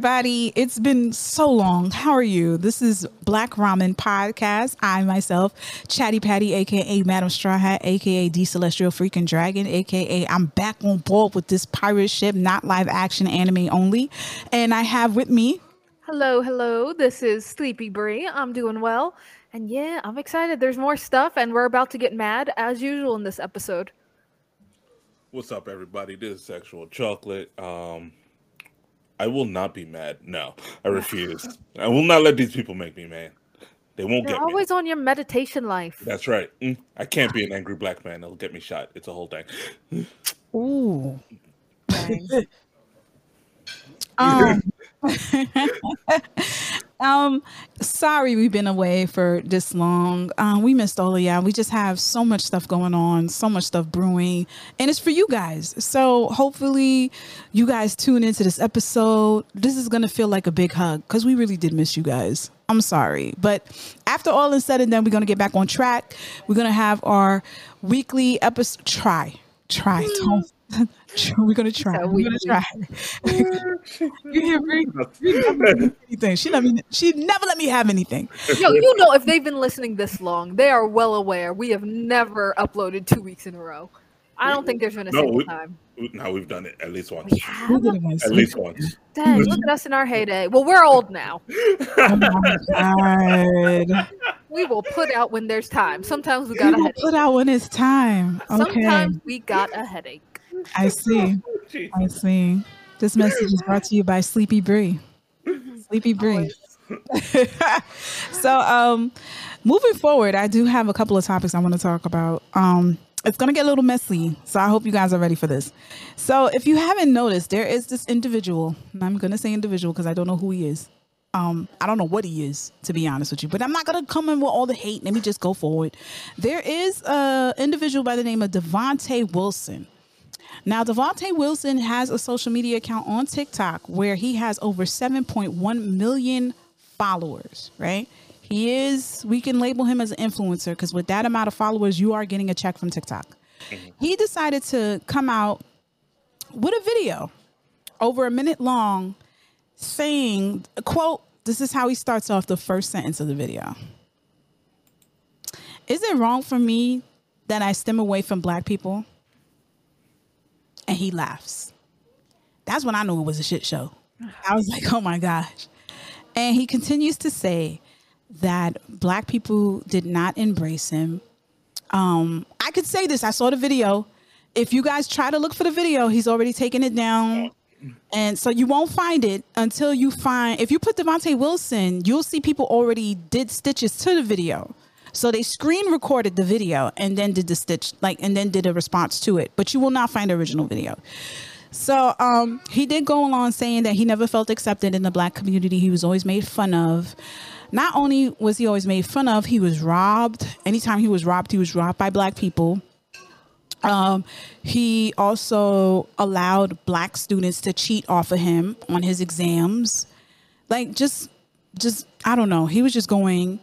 up, everybody? It's been so long. How are you? This is Black Ramen Podcast. I myself, Chatty Patty, aka Madam Straw Hat, aka D Celestial Freaking Dragon, aka I'm back on board with this pirate ship, not live action anime only. And I have with me. Hello, hello. This is Sleepy Bree. I'm doing well. And yeah, I'm excited. There's more stuff, and we're about to get mad as usual in this episode. What's up, everybody? This is Sexual Chocolate. Um, I will not be mad. No, I refuse. I will not let these people make me mad. They won't get me. You're get always me. on your meditation life. That's right. Mm, I can't be an angry black man. They'll get me shot. It's a whole thing. Ooh. Um, um, sorry we've been away for this long. Um, we missed all of y'all. We just have so much stuff going on, so much stuff brewing, and it's for you guys. So hopefully, you guys tune into this episode. This is gonna feel like a big hug because we really did miss you guys. I'm sorry, but after all is said and done, we're gonna get back on track. We're gonna have our weekly episode. Try, try. Don't. We're gonna try. So We're gonna try. you hear me? She never let me. She never, let me have anything. Yo, you know, if they've been listening this long, they are well aware we have never uploaded two weeks in a row. I don't think there's been a No, single we- time. Now we've done it at least once. We have? Who did it once? At least once. Dang, look at us in our heyday. Well, we're old now. Oh my god! We will put out when there's time. Sometimes we We got a will headache. put out when it's time. Okay, Sometimes we got a headache. I see. I see. This message is brought to you by Sleepy Bree. Sleepy Bree. so, um, moving forward, I do have a couple of topics I want to talk about. Um, it's gonna get a little messy, so I hope you guys are ready for this. So, if you haven't noticed, there is this individual, and I'm gonna say individual because I don't know who he is. Um, I don't know what he is, to be honest with you, but I'm not gonna come in with all the hate. Let me just go forward. There is a individual by the name of Devonte Wilson. Now, Devontae Wilson has a social media account on TikTok where he has over 7.1 million followers, right? He is, we can label him as an influencer because with that amount of followers, you are getting a check from TikTok. Mm-hmm. He decided to come out with a video over a minute long saying, quote, this is how he starts off the first sentence of the video. Is it wrong for me that I stem away from black people? And he laughs. That's when I knew it was a shit show. I was like, oh my gosh. And he continues to say that black people did not embrace him. Um, I could say this. I saw the video. If you guys try to look for the video, he's already taken it down. And so you won't find it until you find if you put Devontae Wilson, you'll see people already did stitches to the video. So they screen recorded the video and then did the stitch like and then did a response to it, but you will not find the original video. So um, he did go along saying that he never felt accepted in the black community. He was always made fun of. Not only was he always made fun of, he was robbed. Anytime he was robbed, he was robbed by black people. Um, he also allowed black students to cheat off of him on his exams. Like just just I don't know. He was just going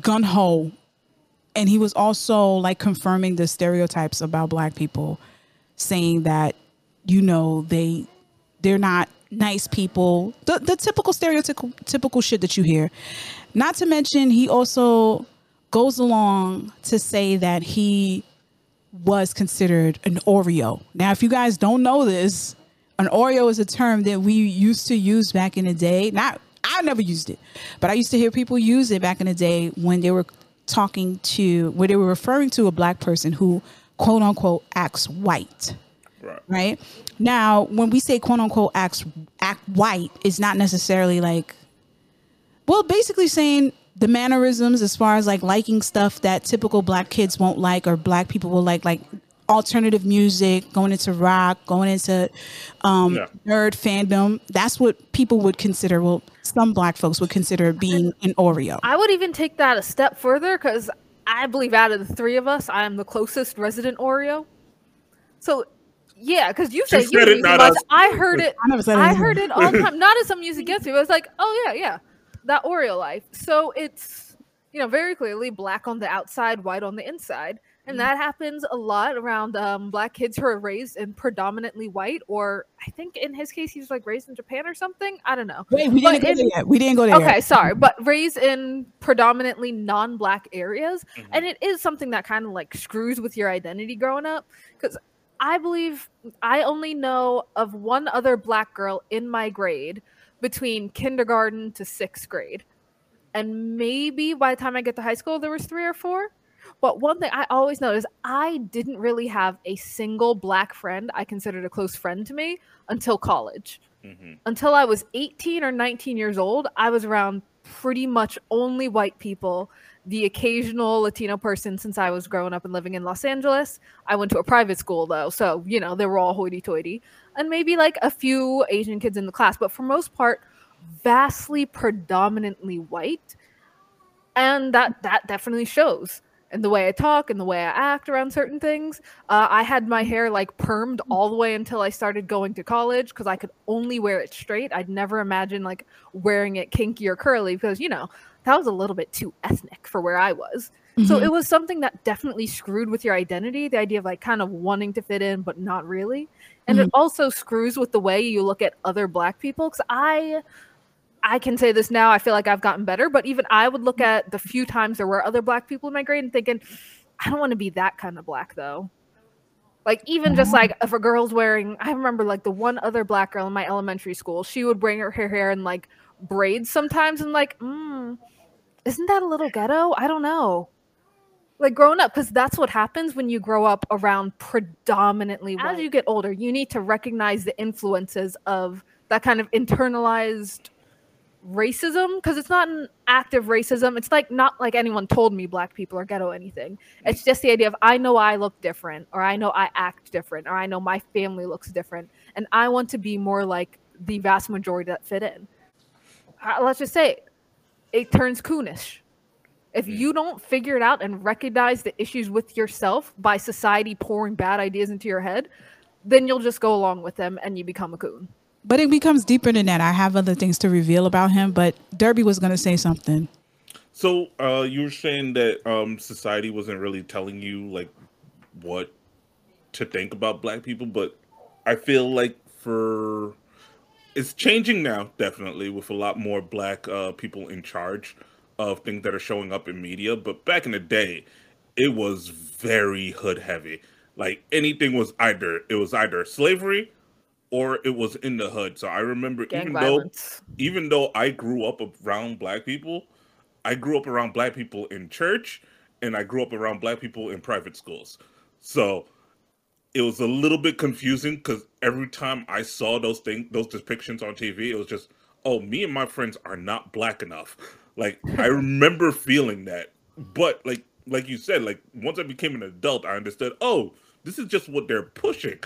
gun ho. And he was also like confirming the stereotypes about black people, saying that, you know, they they're not nice people. The the typical stereotypical typical shit that you hear. Not to mention he also goes along to say that he was considered an Oreo. Now, if you guys don't know this, an Oreo is a term that we used to use back in the day. Not, I never used it, but I used to hear people use it back in the day when they were talking to, where they were referring to a black person who, quote unquote, acts white. Right. Right now, when we say quote unquote acts act white, it's not necessarily like well, basically saying the mannerisms as far as like liking stuff that typical black kids won't like or black people will like, like alternative music, going into rock, going into um, Yeah. nerd fandom. That's what people would consider. Well, some black folks would consider being an Oreo. I would even take that a step further because I believe out of the three of us, I am the closest resident Oreo. So, yeah, because you say you, said it, not us. I heard it. I never said I heard it all the time. Not as some music gets me, but it's like, oh yeah, yeah, that Oreo life. So it's you know very clearly black on the outside, white on the inside. And that happens a lot around um, black kids who are raised in predominantly white, or I think in his case, he's like raised in Japan or something. I don't know. Wait, we didn't go in- there yet. We didn't go there. Okay, yet. sorry, but raised in predominantly non-black areas, Mhm. and it is something that kind of like screws with your identity growing up. Because I believe I only know of one other black girl in my grade between kindergarten to sixth grade, and maybe by the time I get to high school, there was three or four. But one thing I always know is I didn't really have a single black friend I considered a close friend to me until college Mhm. until I was 18 or 19 years old, I was around pretty much only white people, the occasional Latino person since I was growing up and living in Los Angeles. I went to a private school though, so you know, they were all hoity toity. And maybe like a few Asian kids in the class, but for most part, vastly predominantly white. And that that definitely shows in the way I talk and the way I act around certain things. Uh, I had my hair like permed all the way until I started going to college because I could only wear it straight. I'd never imagine like wearing it kinky or curly because you know that was a little bit too ethnic for where I was. So Mhm. it was something that definitely screwed with your identity, the idea of like kind of wanting to fit in but not really. And it also screws with the way you look at other black people cuz I I can say this now, I feel like I've gotten better, but even I would look at the few times there were other black people in my grade and thinking I don't want to be that kind of black though. Like even just like if a girl's wearing I remember like the one other black girl in my elementary school, she would bring her, her hair in like braids sometimes and like, mm, isn't that a little ghetto? I don't know like growing up because that's what happens when you grow up around predominantly white. as you get older you need to recognize the influences of that kind of internalized racism because it's not an active racism. It's like not like anyone told me black people are ghetto anything. It's just the idea of i know i look different or i know i act different or i know my family looks different and i want to be more like the vast majority that fit in. Uh, let's just say it, it turns coonish. If you don't figure it out and recognize the issues with yourself by society pouring bad ideas into your head, then you'll just go along with them and you become a coon. But it becomes deeper than that. I have other things to reveal about him, but Derby was going to say something. So uh, you were saying that um, society wasn't really telling you like what to think about black people, but I feel like for it's changing now, definitely, with a lot more black uh, people in charge of things that are showing up in media. But back in the day, it was very hood heavy. Like anything was either it was either slavery or it was in the hood. So I remember Gang even violence. though even though I grew up around black people, I grew up around black people in church and I grew up around black people in private schools. So it was a little bit confusing because every time I saw those things, those depictions on TV, it was just, oh, me and my friends are not black enough. Like I remember feeling that, but like like you said, like once I became an adult, I understood. Oh, this is just what they're pushing.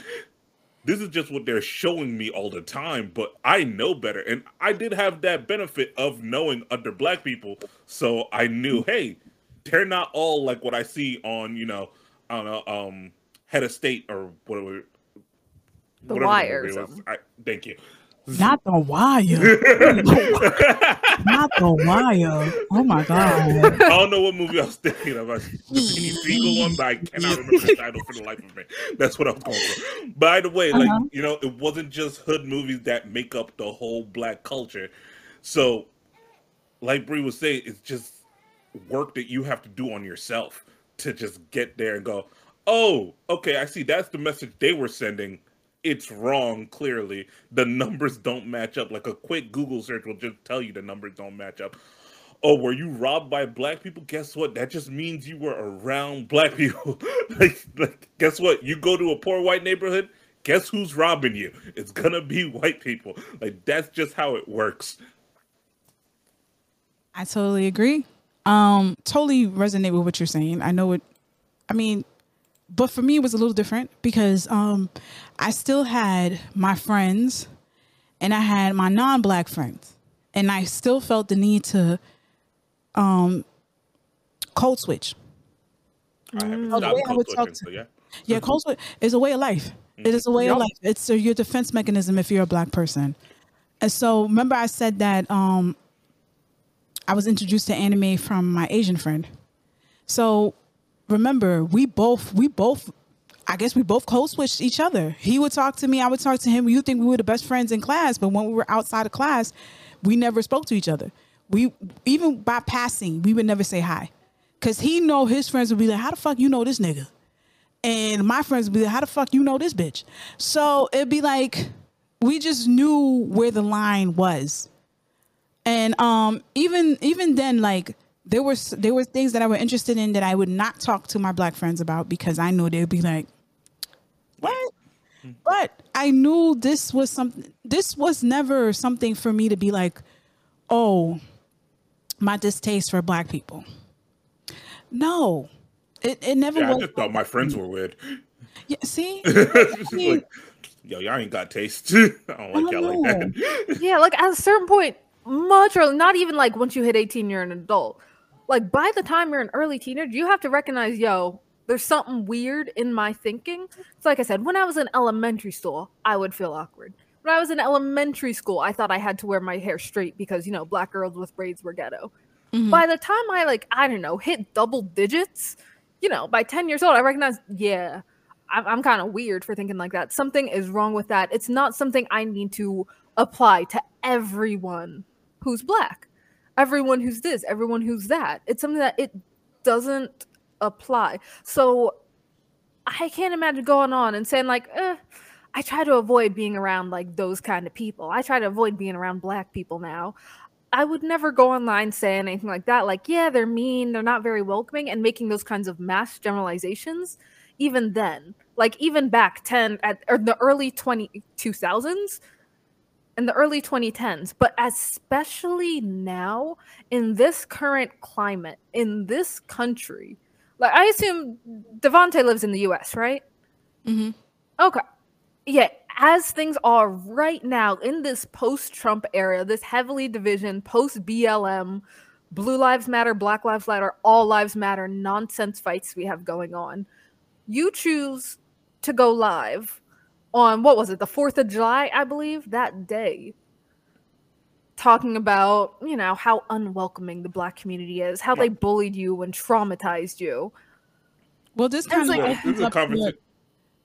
This is just what they're showing me all the time. But I know better, and I did have that benefit of knowing other black people, so I knew, hey, they're not all like what I see on you know, I don't know, um, head of state or whatever. The whatever Wire. I, thank you. Not the wire. Not the wire. Oh my god. I don't know what movie I was thinking of. I- The Penny one, but I cannot remember the title for the life of me. That's what I'm going for. By the way, like Uh-huh. you know, it wasn't just hood movies that make up the whole black culture. So, like Bree was saying, it's just work that you have to do on yourself to just get there and go, oh, okay, I see. That's the message they were sending. It's wrong. Clearly, the numbers don't match up. Like a quick Google search will just tell you the numbers don't match up oh, were you robbed by black people? Guess what? That just means you were around black people. like, like, guess what? You go to a poor white neighborhood. Guess who's robbing you? It's gonna be white people. Like that's just how it works. I totally agree. Um, totally resonate with what you're saying. I know it. I mean, but for me, it was a little different because um, I still had my friends, and I had my non-black friends, and I still felt the need to um, code switch. I haven't stopped code switching, so yeah. Yeah, code switch is a way of life. It is a way of life. It's a, your defense mechanism if you're a black person. And so, remember, I said that um, I was introduced to anime from my Asian friend. So, remember we both we both I guess we both code switched each other. He would talk to me, I would talk to him. You think we were the best friends in class, but when we were outside of class, we never spoke to each other. We even by passing, we would never say hi. Cause he know his friends would be like, How the fuck you know this nigga? And my friends would be like, How the fuck you know this bitch? So it'd be like we just knew where the line was. And um even even then, like there was there were things that I were interested in that I would not talk to my black friends about because I knew they'd be like, what? But I knew this was something. This was never something for me to be like, oh, my distaste for black people. No, it it never. Yeah, I was. just thought my friends were weird. Yeah, see, It's mean- like, yo, y'all ain't got taste. I don't like I y'all don't like that. Yeah, like at a certain point, much early, not even like once you hit 18, you're an adult. Like by the time you're an early teenager, you have to recognize, yo, there's something weird in my thinking. It's like I said, when I was in elementary school, I would feel awkward. When I was in elementary school, I thought I had to wear my hair straight because, you know, black girls with braids were ghetto. Mhm. By the time I like, I don't know, hit double digits, you know, by 10 years old, I recognized, yeah, I'm, I'm kind of weird for thinking like that. Something is wrong with that. It's not something I need to apply to everyone who's black, everyone who's this, everyone who's that. It's something that it doesn't apply. So I can't imagine going on and saying, like, eh, I try to avoid being around like those kind of people. I try to avoid being around black people now. I would never go online saying anything like that. Like, yeah, they're mean, they're not very welcoming, and making those kinds of mass generalizations. Even then, like even back ten at or the early 20, 2000s and the early 2010s, but especially now in this current climate in this country. Like I assume Devonte lives in the US, right? Mm-hmm. Okay. Yeah, as things are right now in this post Trump era, this heavily division, post BLM, Blue Lives Matter, Black Lives Matter, All Lives Matter nonsense fights we have going on, you choose to go live on what was it, the 4th of July, I believe, that day, talking about, you know, how unwelcoming the black community is, how they bullied you and traumatized you. well, this It's kind like- of Well, this is a conversation.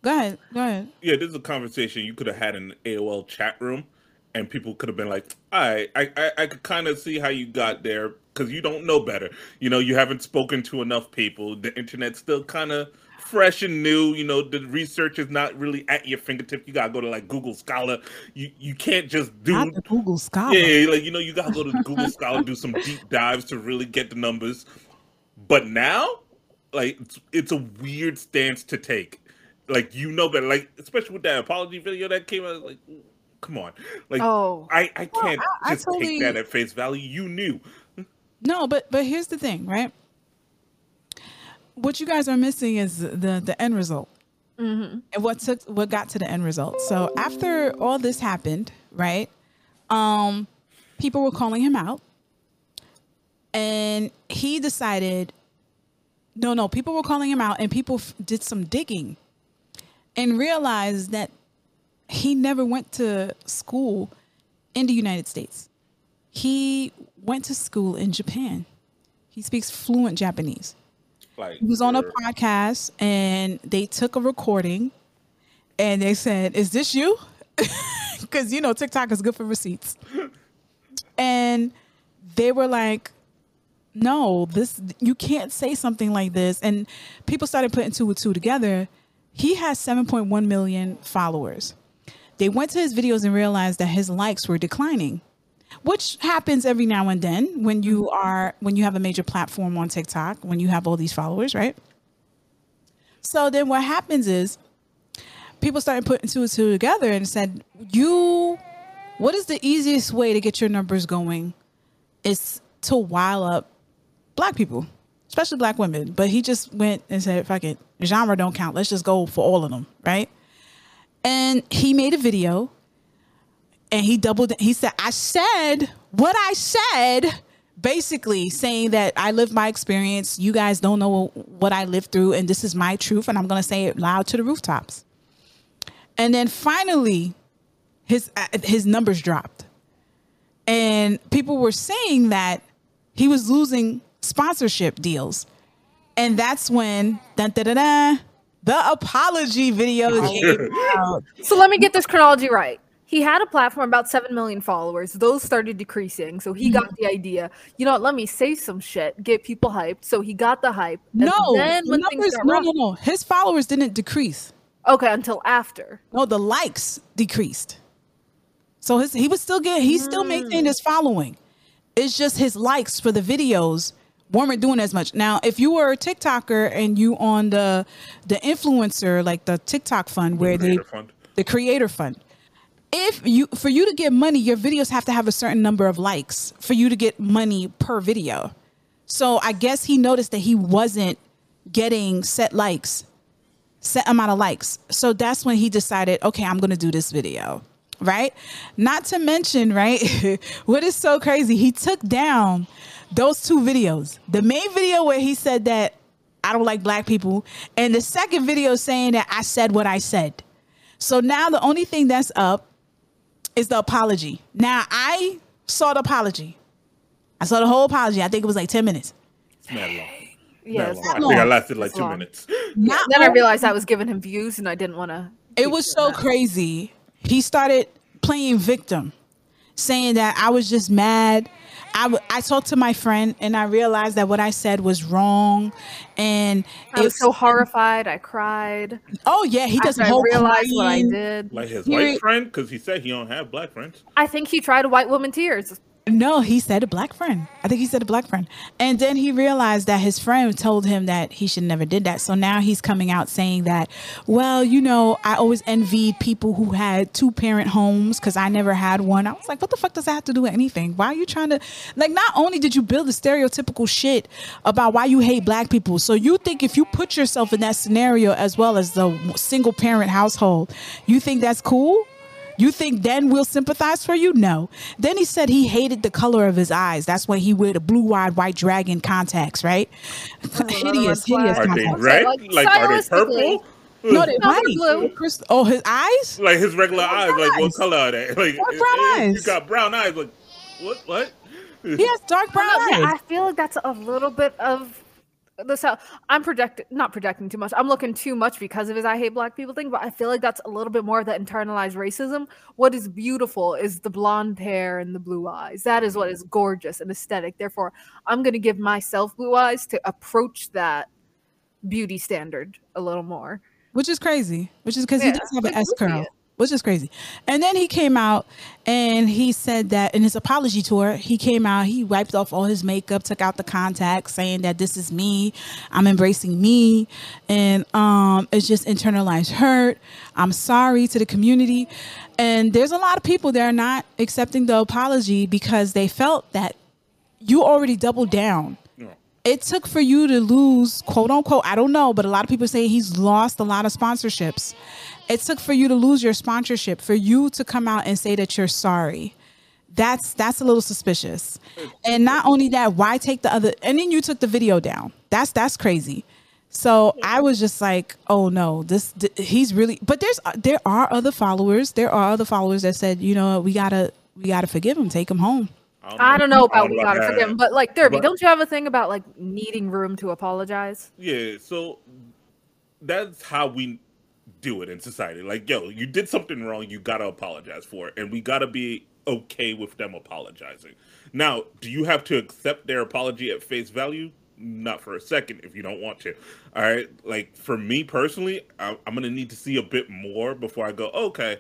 Go ahead, go ahead. Yeah, this is a conversation you could have had in the AOL chat room, and people could have been like, "I, I, I, I could kind of see how you got there because you don't know better. You know, you haven't spoken to enough people. The internet's still kind of fresh and new. You know, the research is not really at your fingertips. You gotta go to like Google Scholar. You, you can't just do." Not the Google Scholar. Yeah, like you know, you gotta go to Google Scholar, do some deep dives to really get the numbers. But now, like, it's, it's a weird stance to take. Like, you know better. Like, especially with that apology video that came out. Like, come on. Like, Oh, I, I can't I- I just totally- take that at face value. You knew. No, but but here's the thing, right? What you guys are missing is the the end result, hmm and what took what got to the end result. So after all this happened, right? Um, people were calling him out, and he decided. No, no, people were calling him out, and people f- did some digging, and realized that he never went to school in the United States. He went to school in Japan. He speaks fluent Japanese. Like, He was on a podcast and they took a recording and they said, Is this you? Because, you know, TikTok is good for receipts. And they were like, No, this you can't say something like this. And people started putting two and two together. He has 7.1 million followers. They went to his videos and realized that his likes were declining which happens every now and then when you mm-hmm. are when you have a major platform on TikTok, when you have all these followers, right? So then what happens is people started putting two and two together and said, "You, what is the easiest way to get your numbers going? Is to wile up black people, especially black women." But he just went and said, "Fuck it, genre don't count. Let's just go for all of them, right?" And he made a video and he doubled he said i said what i said basically saying that i lived my experience you guys don't know what i lived through and this is my truth and i'm going to say it loud to the rooftops and then finally his uh, his numbers dropped and people were saying that he was losing sponsorship deals And that's when dun, dun, dun, dun, the apology video came out. So let me get this chronology right. He had a platform about 7 million followers. Those started decreasing. So he got mm-hmm. the idea, you know what, let me say some shit, get people hyped. So he got the hype. and No, then when numbers, got no, rough- no, no. His followers didn't decrease. Okay, until after. No, the likes decreased. So his he was still getting he still maintained his mm. following. It's just his likes for the videos weren't doing as much. Now, if you were a TikToker and you on the the influencer like the TikTok fund where they fund. the creator fund. If you for you to get money, your videos have to have a certain number of likes for you to get money per video. So I guess he noticed that he wasn't getting set likes, set amount of likes. So that's when he decided, okay, I'm gonna do this video. Right? Not to mention, right? what is so crazy? He took down those two videos. The main video where he said that I don't like black people, and the second video saying that I said what I said. So now the only thing that's up is the apology. Now I saw the apology. I saw the whole apology. I think it was like 10 minutes. It's mad long. Yeah. Mad it's long. I think I lasted like It's two long. minutes. Not Then I realized I was giving him views and I didn't want to. it was so crazy. He started playing victim, saying that I was just mad. I, w- I talked to my friend and I realized that what I said was wrong. And I was so horrified. I cried. oh yeah, he doesn't. a I whole realized what I did. Like his Here- white friend, because he said he don't have black friends. I think he tried a white woman tears. No, he said a black friend. I think he said a black friend. And then he realized that his friend told him that he should never did that. So now he's coming out saying that, well, you know, I always envied people who had two parent homes because I never had one. I was like, what the fuck does that have to do with anything? Why are you trying to like not only did you build the stereotypical shit about why you hate black people, so you think if you put yourself in that scenario as well as the single parent household, you think that's cool? You think then we'll sympathize for you? No. Then he said he hated the color of his eyes. That's why he wear the blue-eyed white dragon contacts, right? hideous, hideous Are they red? Like, Like, are they purple? No, they No, they're white. blue. Crystal- Oh, his eyes? Like his regular eyes. Like what color are they? Like What brown eh, eh, if eyes? You got brown eyes. Like what? What? He has dark brown Yeah, I eyes. feel like that's a little bit of the so I'm projecting not projecting too much. I'm looking too much because of his I hate black people thing, but I feel like that's a little bit more of that internalized racism. What is beautiful is the blonde hair and the blue eyes. That is what is gorgeous and aesthetic. Therefore, I'm gonna give myself blue eyes to approach that beauty standard a little more. Which is crazy. Which is because he does have an S curl. Which is crazy. And then he came out and he said that in his apology tour, he came out, he wiped off all his makeup, took out the contacts, saying that this is me. I'm embracing me. And um it's just internalized hurt. I'm sorry to the community. And there's a lot of people that are not accepting the apology because they felt that you already doubled down it took for you to lose quote unquote i don't know but a lot of people say he's lost a lot of sponsorships. It took for you to lose your sponsorship for you to come out and say that you're sorry. That's that's a little suspicious. And not only that why take the other and then you took the video down. That's that's crazy. So i was just like oh no this th- he's really but there's there are other followers. There are other followers that said you know we gotta we gotta forgive him take him home I don't know about we gotta forgive him, but like Derby, But- don't you have a thing about like needing room to apologize? Yeah, so that's how we do it in society. Like, yo, you did something wrong, you gotta apologize for it, and we gotta be okay with them apologizing. Now, do you have to accept their apology at face value? Not for a second if you don't want to. All right, like for me personally, I- I'm gonna need to see a bit more before I go. Okay,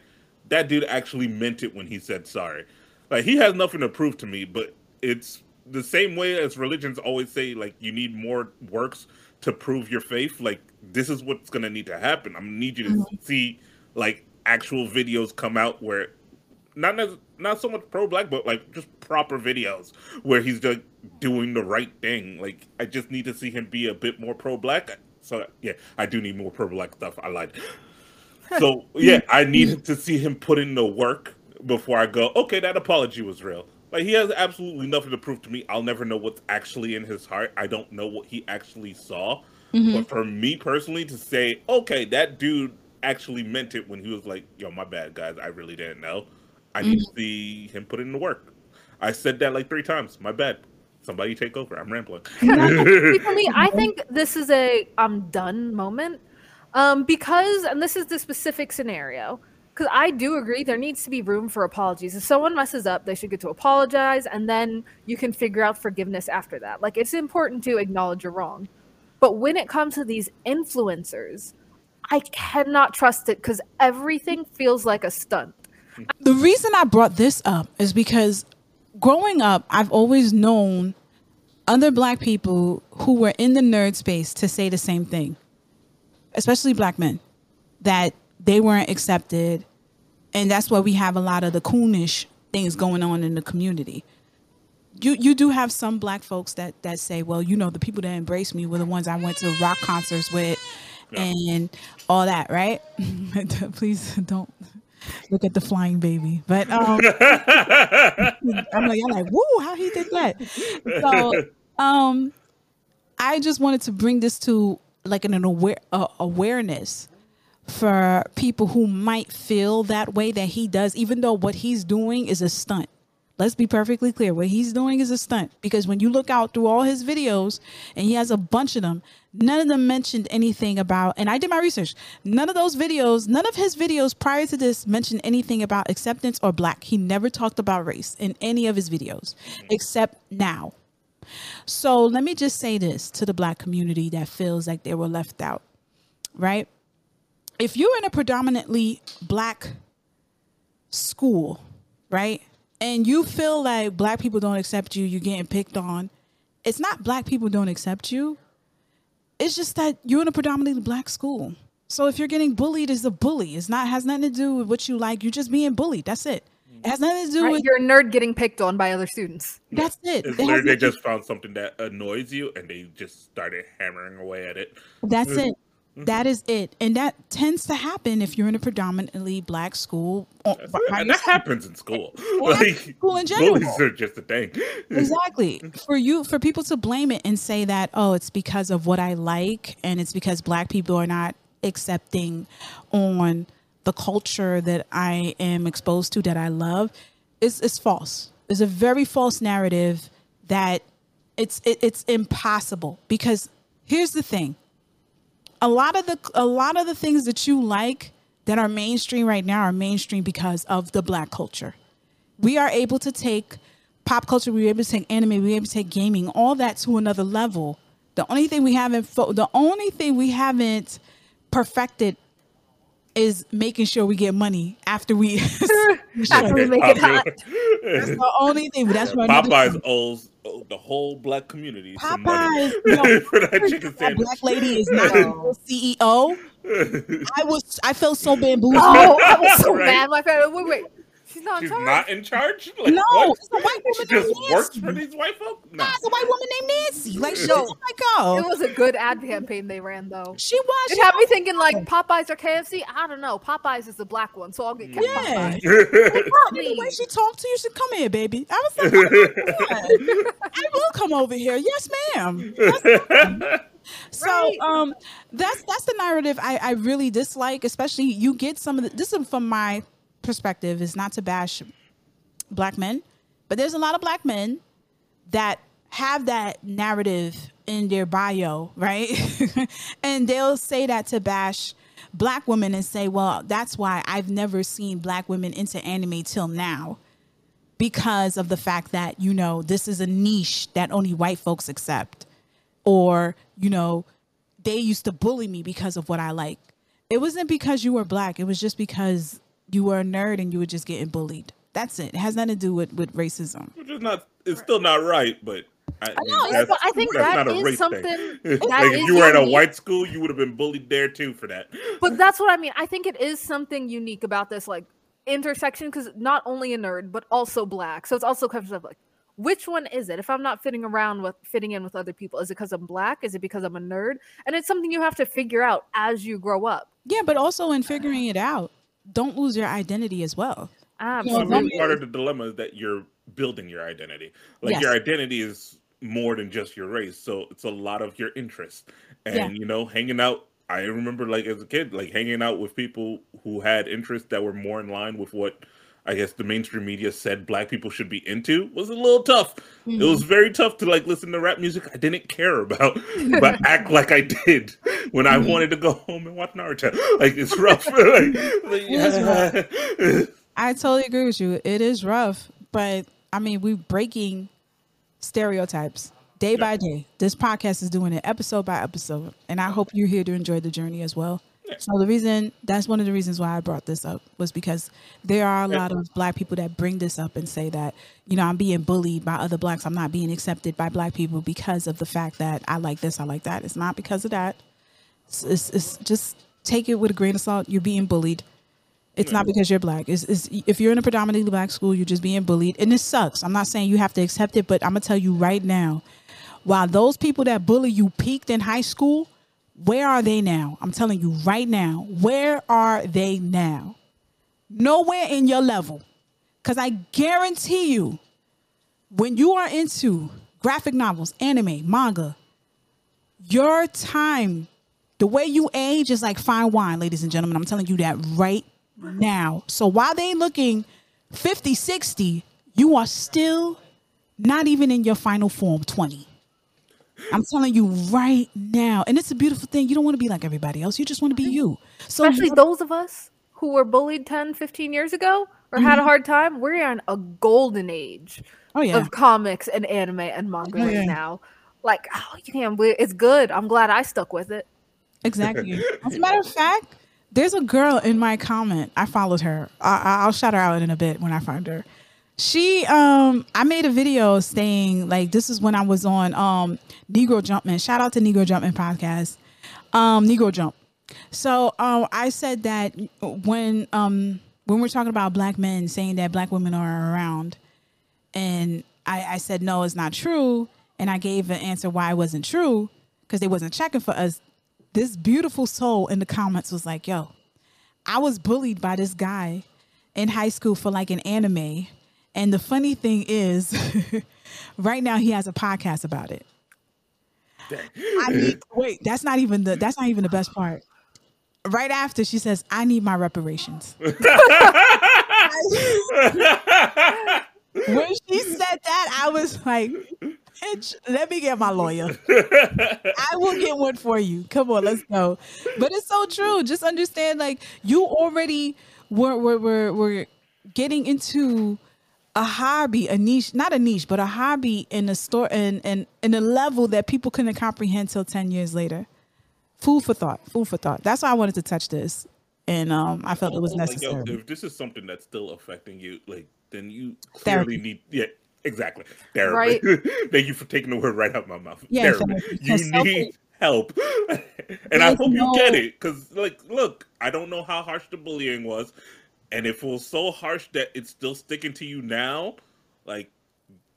that dude actually meant it when he said sorry. Like he has nothing to prove to me, but it's the same way as religions always say, like you need more works to prove your faith. Like this is what's gonna need to happen. I'm gonna need you to mm-hmm. see like actual videos come out where not not so much pro black, but like just proper videos where he's just doing the right thing. Like I just need to see him be a bit more pro black. So yeah, I do need more pro black stuff. I lied. So yeah, I needed to see him put in the work before I go. Okay, that apology was real. Like he has absolutely nothing to prove to me. I'll never know what's actually in his heart. I don't know what he actually saw. But for me personally to say, okay, that dude actually meant it when he was like, "Yo, my bad, guys. I really didn't know." I need to see him put in the work. I said that like three times. My bad. somebody take over. I'm rambling. For me, I think this is a I'm done moment. Um, because and this is the specific scenario. Because I do agree there needs to be room for apologies. If someone messes up, they should get to apologize and then you can figure out forgiveness after that. Like it's important to acknowledge you're wrong. But when it comes to these influencers, I cannot trust it because everything feels like a stunt. The reason I brought this up is because growing up, I've always known other black people who were in the nerd space to say the same thing, especially black men, that they weren't accepted. And that's why we have a lot of the coonish things going on in the community. You you do have some black folks that that say, well, you know, the people that embraced me were the ones I went to rock concerts with and all that, right? Please don't look at the flying baby. But um I'm like, I'm like, woo, how he did that. So um I just wanted to bring this to like an aware uh, awareness for people who might feel that way that he does, even though what he's doing is a stunt. Let's be perfectly clear. What he's doing is a stunt because when you look out through all his videos, and he has a bunch of them, none of them mentioned anything about, and I did my research, none of those videos, none of his videos prior to this mentioned anything about acceptance or black. He never talked about race in any of his videos except now. So let me just say this to the black community that feels like they were left out, right? If you're in a predominantly black school, right? And you feel like black people don't accept you, you're getting picked on. It's not black people don't accept you. It's just that you're in a predominantly black school. So if you're getting bullied, it's a bully. It's not has nothing to do with what you like. You're just being bullied. That's it. It has nothing to do Right? with You're a nerd getting picked on by other students. that's it. It's It they just found something that annoys you and they just started hammering away at it. That's Mm. It. That is it. And that tends to happen if you're in a predominantly black school. And that yourself. happens in school. Like school in general. bullies are just a thing. exactly for you for people to blame it and say that oh it's because of what i like and it's because black people are not accepting on the culture that i am exposed to that i love is is false it's a very false narrative that it's it, it's impossible because here's the thing a lot of the a lot of the things that you like that are mainstream right now are mainstream because of the black culture we are able to take pop culture, we're able to take anime, we're able to take gaming, all that to another level. The only thing we haven't, the only thing we haven't perfected is making sure we get money after we. After we make it hot. That's the only thing. That's what another Popeyes thing. owes owes the whole black community some money Popeyes, no, for that chicken that sandwich. black lady is not No. CEO. I was, I felt so bamboozled. Oh, I was so Right. mad. My friend, wait, wait. She's not in She's charge. not in charge. Like, No, what? it's a white woman She just named works for these white folk. No. Nah, it's a white woman named Nancy. Like, she's No. like, oh, It was a good ad campaign they ran, though. she was. It she had me thinking like Popeyes or KFC. I don't know. Popeyes is the black one, so I'll get kept Yeah. Popeyes. The way she talked to you, she come here, baby. I was like, oh. I will come over here. Yes, ma'am. Yes, ma'am. So Right. um that's that's the narrative I, I really dislike, especially you get some of the this is from my perspective, is not to bash black men, but there's a lot of black men that have that narrative in their bio, right? and they'll say that to bash black women and say, well, that's why I've never seen black women into anime till now because of the fact that, you know, this is a niche that only white folks accept. Or, you know, they used to bully me because of what I like. It wasn't because you were black, it was just because you were a nerd and you were just getting bullied. That's it. It has nothing to do with, with racism. Which is not. It's still not right, but. I, know, that's- it's- I think that's that not a race something thing. that like if you were at a white school, you would have been bullied there too for that. But that's what I mean. I think it is something unique about this like intersection because not only a nerd but also black. So it's also kind of like which one is it? If I'm not fitting around with fitting in with other people, is it because I'm black? Is it because I'm a nerd? And it's something you have to figure out as you grow up. Yeah, but also in figuring it out, don't lose your identity as well. So Absolutely. maybe part of the dilemma is that you're building your identity. Like Yes. your identity is more than just your race, so it's a lot of your interest. And Yeah. you know, hanging out. I remember, like as a kid, like hanging out with people who had interests that were more in line with what I guess the mainstream media said black people should be into was a little tough. Mm-hmm. It was very tough to like listen to rap music I didn't care about, but act like I did when I mm-hmm. wanted to go home and watch Naruto. Like it's rough. like, like, yeah. I totally agree with you. It is rough, but I mean, we're breaking stereotypes day yeah. by day. This podcast is doing it episode by episode, and I hope you're here to enjoy the journey as well. So the reason that's one of the reasons why I brought this up was because there are a lot of black people that bring this up and say that you know I'm being bullied by other blacks. I'm not being accepted by black people because of the fact that I like this, I like that. It's not because of that. It's, it's, it's just take it with a grain of salt. You're being bullied. It's not because you're black. It's, it's, if you're in a predominantly black school, you're just being bullied, and it sucks. I'm not saying you have to accept it, but I'm gonna tell you right now, while those people that bully you peaked in high school, where are they now? I'm telling you right now, where are they now? Nowhere in your level. Because I guarantee you, when you are into graphic novels, anime, manga, your time, the way you age is like fine wine, ladies and gentlemen. I'm telling you that right now. So while they looking 50, 60, you are still not even in your final form 20. I'm telling you right now. And it's a beautiful thing. You don't want to be like everybody else. You just want to be you. So especially those of us who were bullied 10, 15 years ago or mm-hmm. had a mm-hmm. hard time, we're in a golden age oh, yeah. of comics and anime and manga oh, right now. Like, oh, you can't believe it's good. I'm glad I stuck with it. Exactly. As a matter of fact, there's a girl in my comment. I followed her. I- will shout her out in a bit when I find her. She um I made a video saying like this is when I was on um Negro Jumpman. Shout out to Negro Jumpman podcast. Um Negro Jump. So um I said that when um when we're talking about black men saying that black women are around and I, I said no it's not true and I gave an answer why it wasn't true because they wasn't checking for us. This beautiful soul in the comments was like, yo, I was bullied by this guy in high school for like an anime and the funny thing is, right now he has a podcast about it. I need, wait, that's not even the that's not even the best part. Right after she says, "I need my reparations." when she said that, I was like, "Bitch, let me get my lawyer. I will get one for you. Come on, let's go." But it's so true. Just understand, like you already were were were, were getting into a hobby, a niche, not a niche, but a hobby in a store and in, in, in a level that people couldn't comprehend till 10 years later. Food for thought, food for thought. That's why I wanted to touch this. And um, I felt it was necessary. Like, yo, if this is something that's still affecting you, like, then you clearly Therapy. need, yeah, exactly. Therapy. Right. Thank you for taking the word right out of my mouth. Yeah, Therapy. You need help. and I hope no... you get it. Because, like, look, I don't know how harsh the bullying was and it was so harsh that it's still sticking to you now, like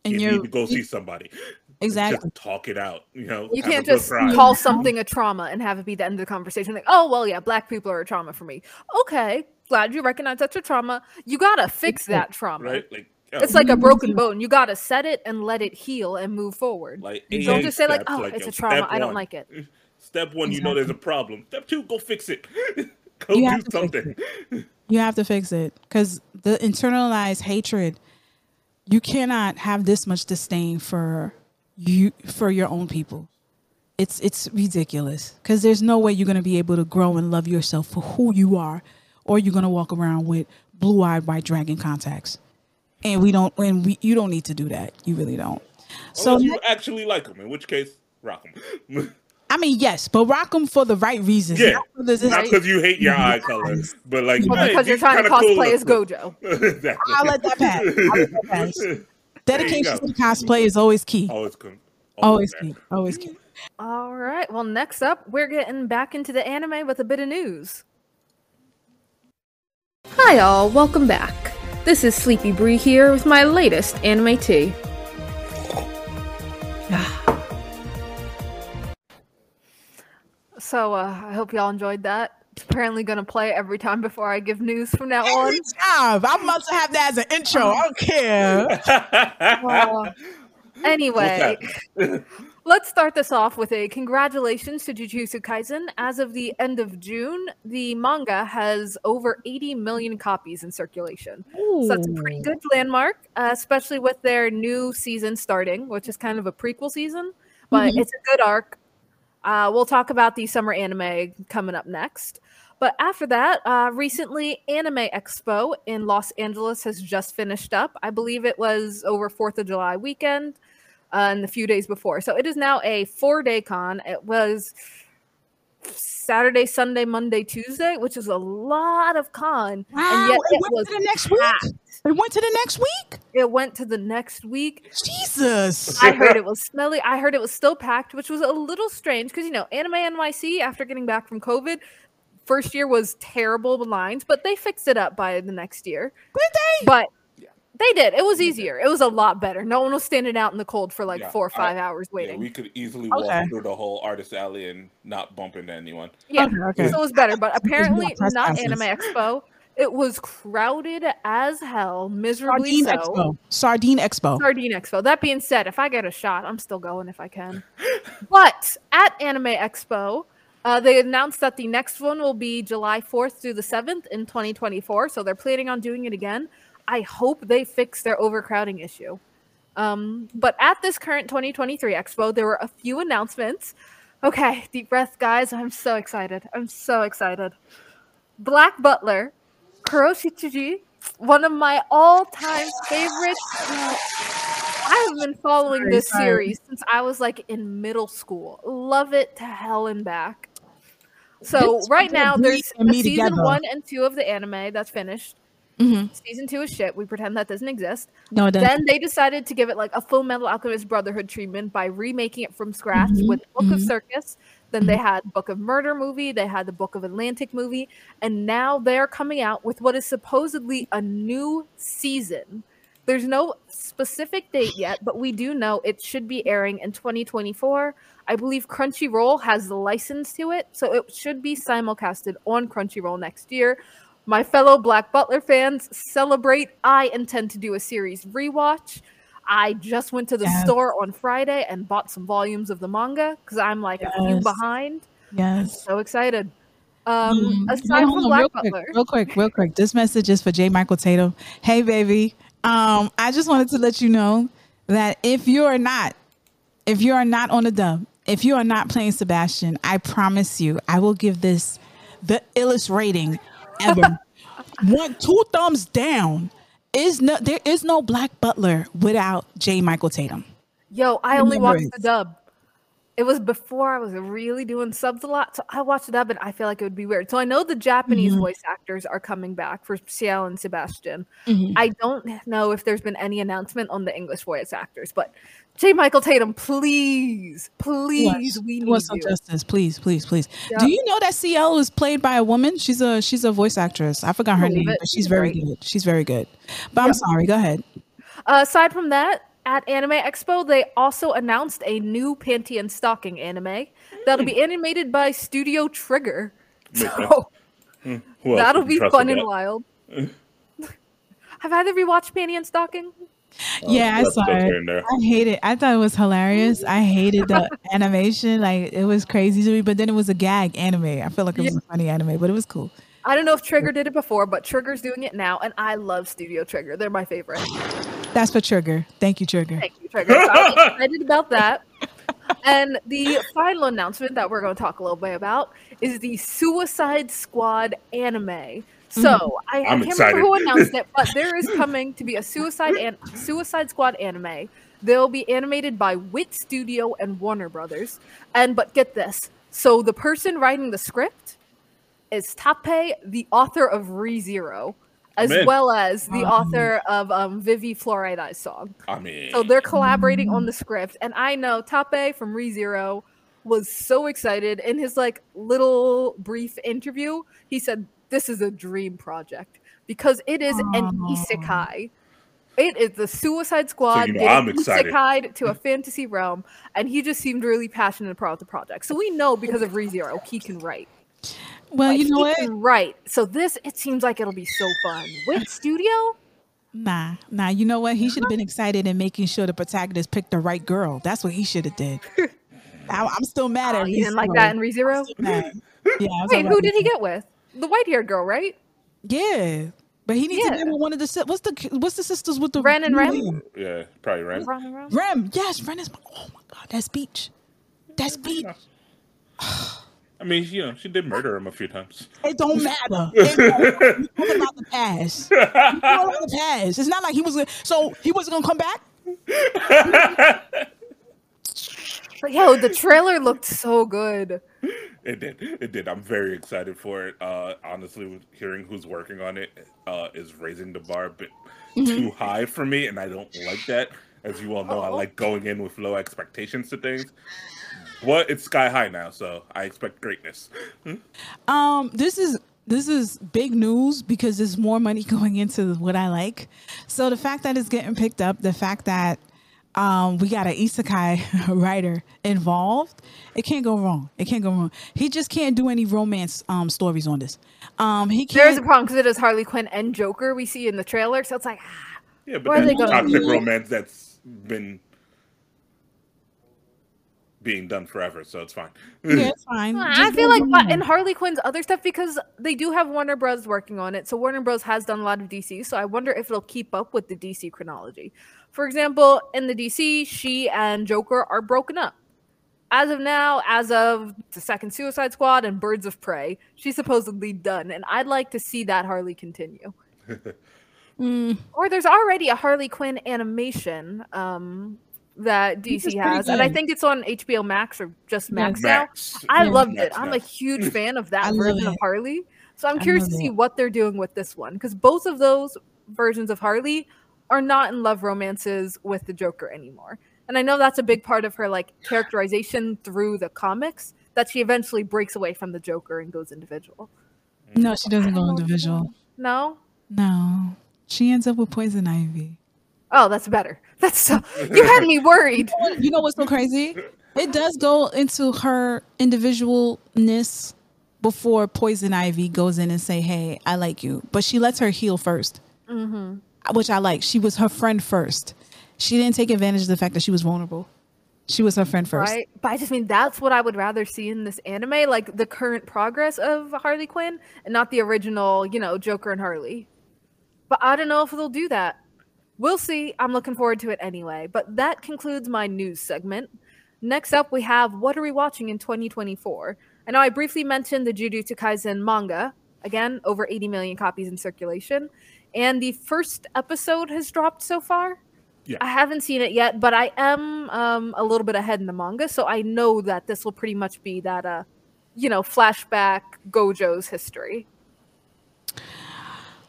and you need to go see somebody. Exactly. Just talk it out. You know, you can't just call something a trauma and have it be the end of the conversation. Like, oh well, yeah, black people are a trauma for me. Okay, glad you recognize that's a trauma. You gotta fix that trauma. Right? Like it's like a broken bone. You gotta set it and let it heal and move forward. Like don't just say like, "Oh, like, it's a trauma. I don't like it." Step one, exactly. you know there's a problem. Step two, go fix it. go you do something. You have to fix it because the internalized hatred. You cannot have this much disdain for you for your own people. It's it's ridiculous because there's no way you're gonna be able to grow and love yourself for who you are, or you're gonna walk around with blue-eyed white dragon contacts. And we don't. And we you don't need to do that. You really don't. Unless so you actually like them, in which case, rock them. I mean, yes, but rock them for the right reasons. Yeah, not because you hate your eye color, but like well, hey, because you're trying to cosplay cool as Gojo. exactly. I'll let that pass. Let that pass. Dedication to cosplay is always key. Always key. Always, always key. Always key. All right. Well, next up, we're getting back into the anime with a bit of news. Hi, all. Welcome back. This is Sleepy Bree here with my latest anime tea. So uh, I hope y'all enjoyed that. It's apparently gonna play every time before I give news from now every. Time. I'm about to have that as an intro. I don't care. Uh, anyway, Let's start this off with a congratulations to Jujutsu Kaisen. As of the end of June, the manga has over 80 million copies in circulation. So that's a pretty good landmark, uh, especially with their new season starting, which is kind of a prequel season, but Mhm. it's a good arc. Uh, we'll talk about the summer anime coming up next. But after that, uh, recently, Anime Expo in Los Angeles has just finished up. I believe it was over 4th of July weekend uh, and a few days before. So it is now a four day con. It was Saturday, Sunday, Monday, Tuesday, which is a lot of con. Wow, and yet it it was the next week. Packed. It went to the next week. It went to the next week. Jesus. I heard it was smelly. I heard it was still packed, which was a little strange because you know, Anime NYC after getting back from COVID, first year was terrible with lines, but they fixed it up by the next year. Did they? But they did. It was easier. It was a lot better. No one was standing out in the cold for like Yeah, four or I- five hours Yeah, waiting. we could easily Okay. walk through the whole artist alley and not bump into anyone. Yeah, Okay, okay. so it was better. But apparently, not. Anime Expo. It was crowded as hell, miserably Sardine so. Expo. Sardine Expo. Sardine Expo. That being said, if I get a shot, I'm still going if I can. but at Anime Expo, uh, they announced that the next one will be July 4th through the 7th in 2024. So they're planning on doing it again. I hope they fix their overcrowding issue. Um, but at this current 2023 Expo, there were a few announcements. Okay, deep breath, guys. I'm so excited. I'm so excited. Black Butler, Kuroshitsuji, one of my all-time favorites. I have been following Sorry, this sorry. series since I was like in middle school. Love it to hell and back. So This right now there's season together. one and two of the anime that's finished. Mhm. Season two is shit. We pretend that doesn't exist. No, it doesn't. Then they decided to give it like a Full Metal Alchemist Brotherhood treatment by remaking it from scratch Mhm, with Book of mhm. Circus. Then they mm-hmm. had Book of Murder movie. They had the Book of Atlantic movie, and now they're coming out with what is supposedly a new season. There's no specific date yet, but we do know it should be airing in 2024. I believe Crunchyroll has the license to it, so it should be simulcasted on Crunchyroll next year. My fellow Black Butler fans, celebrate. I intend to do a series rewatch. I just went to the Yes. store on Friday and bought some volumes of the manga because I'm like a few Yes. behind. Yes. So excited. Um, Mm. aside Hold from on, Black real Butler, quick, real quick, real quick. This message is for J. Michael Tatum. Hey, baby. Um, I just wanted to let you know that if you are not, if you are not on the dub, if you are not playing Sebastian, I promise you, I will give this the illest rating ever. One, two thumbs down. Is no, there is no Black Butler without J. Michael Tatum. yo, I only watched the dub. It was before I was really doing subs a lot, so I watched it dub, and I feel like it would be weird. So I know the Japanese Mhm. voice actors are coming back for Ciel and Sebastian. Mhm. I don't know if there's been any announcement on the English voice actors, but J. Michael Tatum, please, please, we need some justice, please, please, please. Yeah. Do you know that Ciel was played by a woman? She's a she's a voice actress. I forgot her Believe name, it. but she's She's very great. good. She's very good. But I'm sorry. Go ahead. Uh, aside from that, at Anime Expo, they also announced a new Panty and Stocking anime that'll Hmm. be animated by Studio Trigger. Makes. So Who else that'll be fun with and that? wild. Have either of you watched Panty and Stocking? yeah, I saw it. here and there. I hate it. I thought it was hilarious. I hated the animation. Like it was crazy to me. But then it was a gag anime. I feel like it was a funny anime, but it was cool. I don't know if Trigger did it before, but Trigger's doing it now, and I love Studio Trigger. They're my favorite. That's for Trigger. Thank you, Trigger. Thank you, Trigger. So I'm excited about that. And the final announcement that we're going to talk a little bit about is the Suicide Squad anime. Mm-hmm. So I, I I'm can't remember who announced it, but there is coming to be a Suicide and Suicide Squad anime. They'll be animated by Wit Studio and Warner Brothers. And but get this, so the person writing the script is Tappei, the author of ReZero, as in. well as the Um, author of um, Vivy Fluorite song. I mean, So they're collaborating on the script, and I know Tappei from ReZero was so excited in his like little brief interview. He said, "This is a dream project because it is an Aw. isekai. It is the Suicide Squad you know I'm excited. isekai'd to a fantasy realm, and he just seemed really passionate about the project. So we know because of ReZero, he can write. Well, Like, you know he what? Right. So this, it seems like it'll be so fun with Studio. Nah, nah. You know what? He should have been excited in making sure the protagonist picked the right girl. That's what he should have did. I, am still mad Oh, at you didn't like that in ReZero? Yeah. Wait, who did he get with? The white haired girl, right? Yeah, but he needs Yeah. to get with one of the what's the what's the sisters with the Ren and Rem? Yeah, probably right. Run around. Rem, yes, Ren is. My, oh my god, that's beach. That's beach. I mean, you know, she did murder him a few times. It don't matter. It don't, it's all about the past. It's all about the past. It's not like he was. gonna- So he wasn't gonna come back. But yo, the trailer looked so good. It did. It did. I'm very excited for it. Uh, honestly, hearing who's working on it uh, is raising the bar a bit too high for me, and I don't like that. As you all know, I like going in with low expectations to things. But it's sky high now, so I expect greatness. Um, this is this is big news because there's more money going into what I like. So the fact that it's getting picked up, the fact that um, we got an isekai writer involved, it can't go wrong. It can't go wrong. He just can't do any romance um, stories on this. Um, he There's a problem because it is Harley Quinn and Joker we see in the trailer, so it's like, ah, Yeah, but Where are that's they toxic do? romance that's been being done forever, so it's fine. yeah, it's fine. I Just feel like but in Harley Quinn's other stuff because they do have Warner Bros. working on it. So Warner Bros. has done a lot of DC. So I wonder if it'll keep up with the DC chronology. For example, in the DC, she and Joker are broken up. As of now, as of the second Suicide Squad and Birds of Prey, she's supposedly done, and I'd like to see that Harley continue. Mm, Or there's already a Harley Quinn animation um, that DC has, and I think it's on HBO Max or just Max Yes. now. Max. I Yeah. loved Max, it. I'm a huge fan of that I love version of. Harley. So I'm curious to see it. what they're doing with this one because both of those versions of Harley are not in love romances with the Joker anymore. And I know that's a big part of her like characterization through the comics that she eventually breaks away from the Joker and goes individual. no, she doesn't go don't individual. No? No, she ends up with poison ivy. Oh, that's better. That's so you had me worried. You know what's so crazy? It does go into her individualness before Poison Ivy goes in and say, "Hey, I like you," but she lets her heal 1st mm-hmm. which I like. She was her friend first. She didn't take advantage of the fact that she was vulnerable. She was her friend first. Right? But I just mean that's what I would rather see in this anime, like the current progress of Harley Quinn and not the original, you know, Joker and Harley. But I don't know if they'll do that. We'll see. I'm looking forward to it anyway. But that concludes my news segment. Next up, we have What Are We Watching in 2024? I know I briefly mentioned the Jujutsu Kaisen manga. Again, over 80 million copies in circulation. And the first episode has dropped so far. Yeah. I haven't seen it yet, but I am um, a little bit ahead in the manga, so I know that this will pretty much be that, uh, you know, flashback Gojo's history.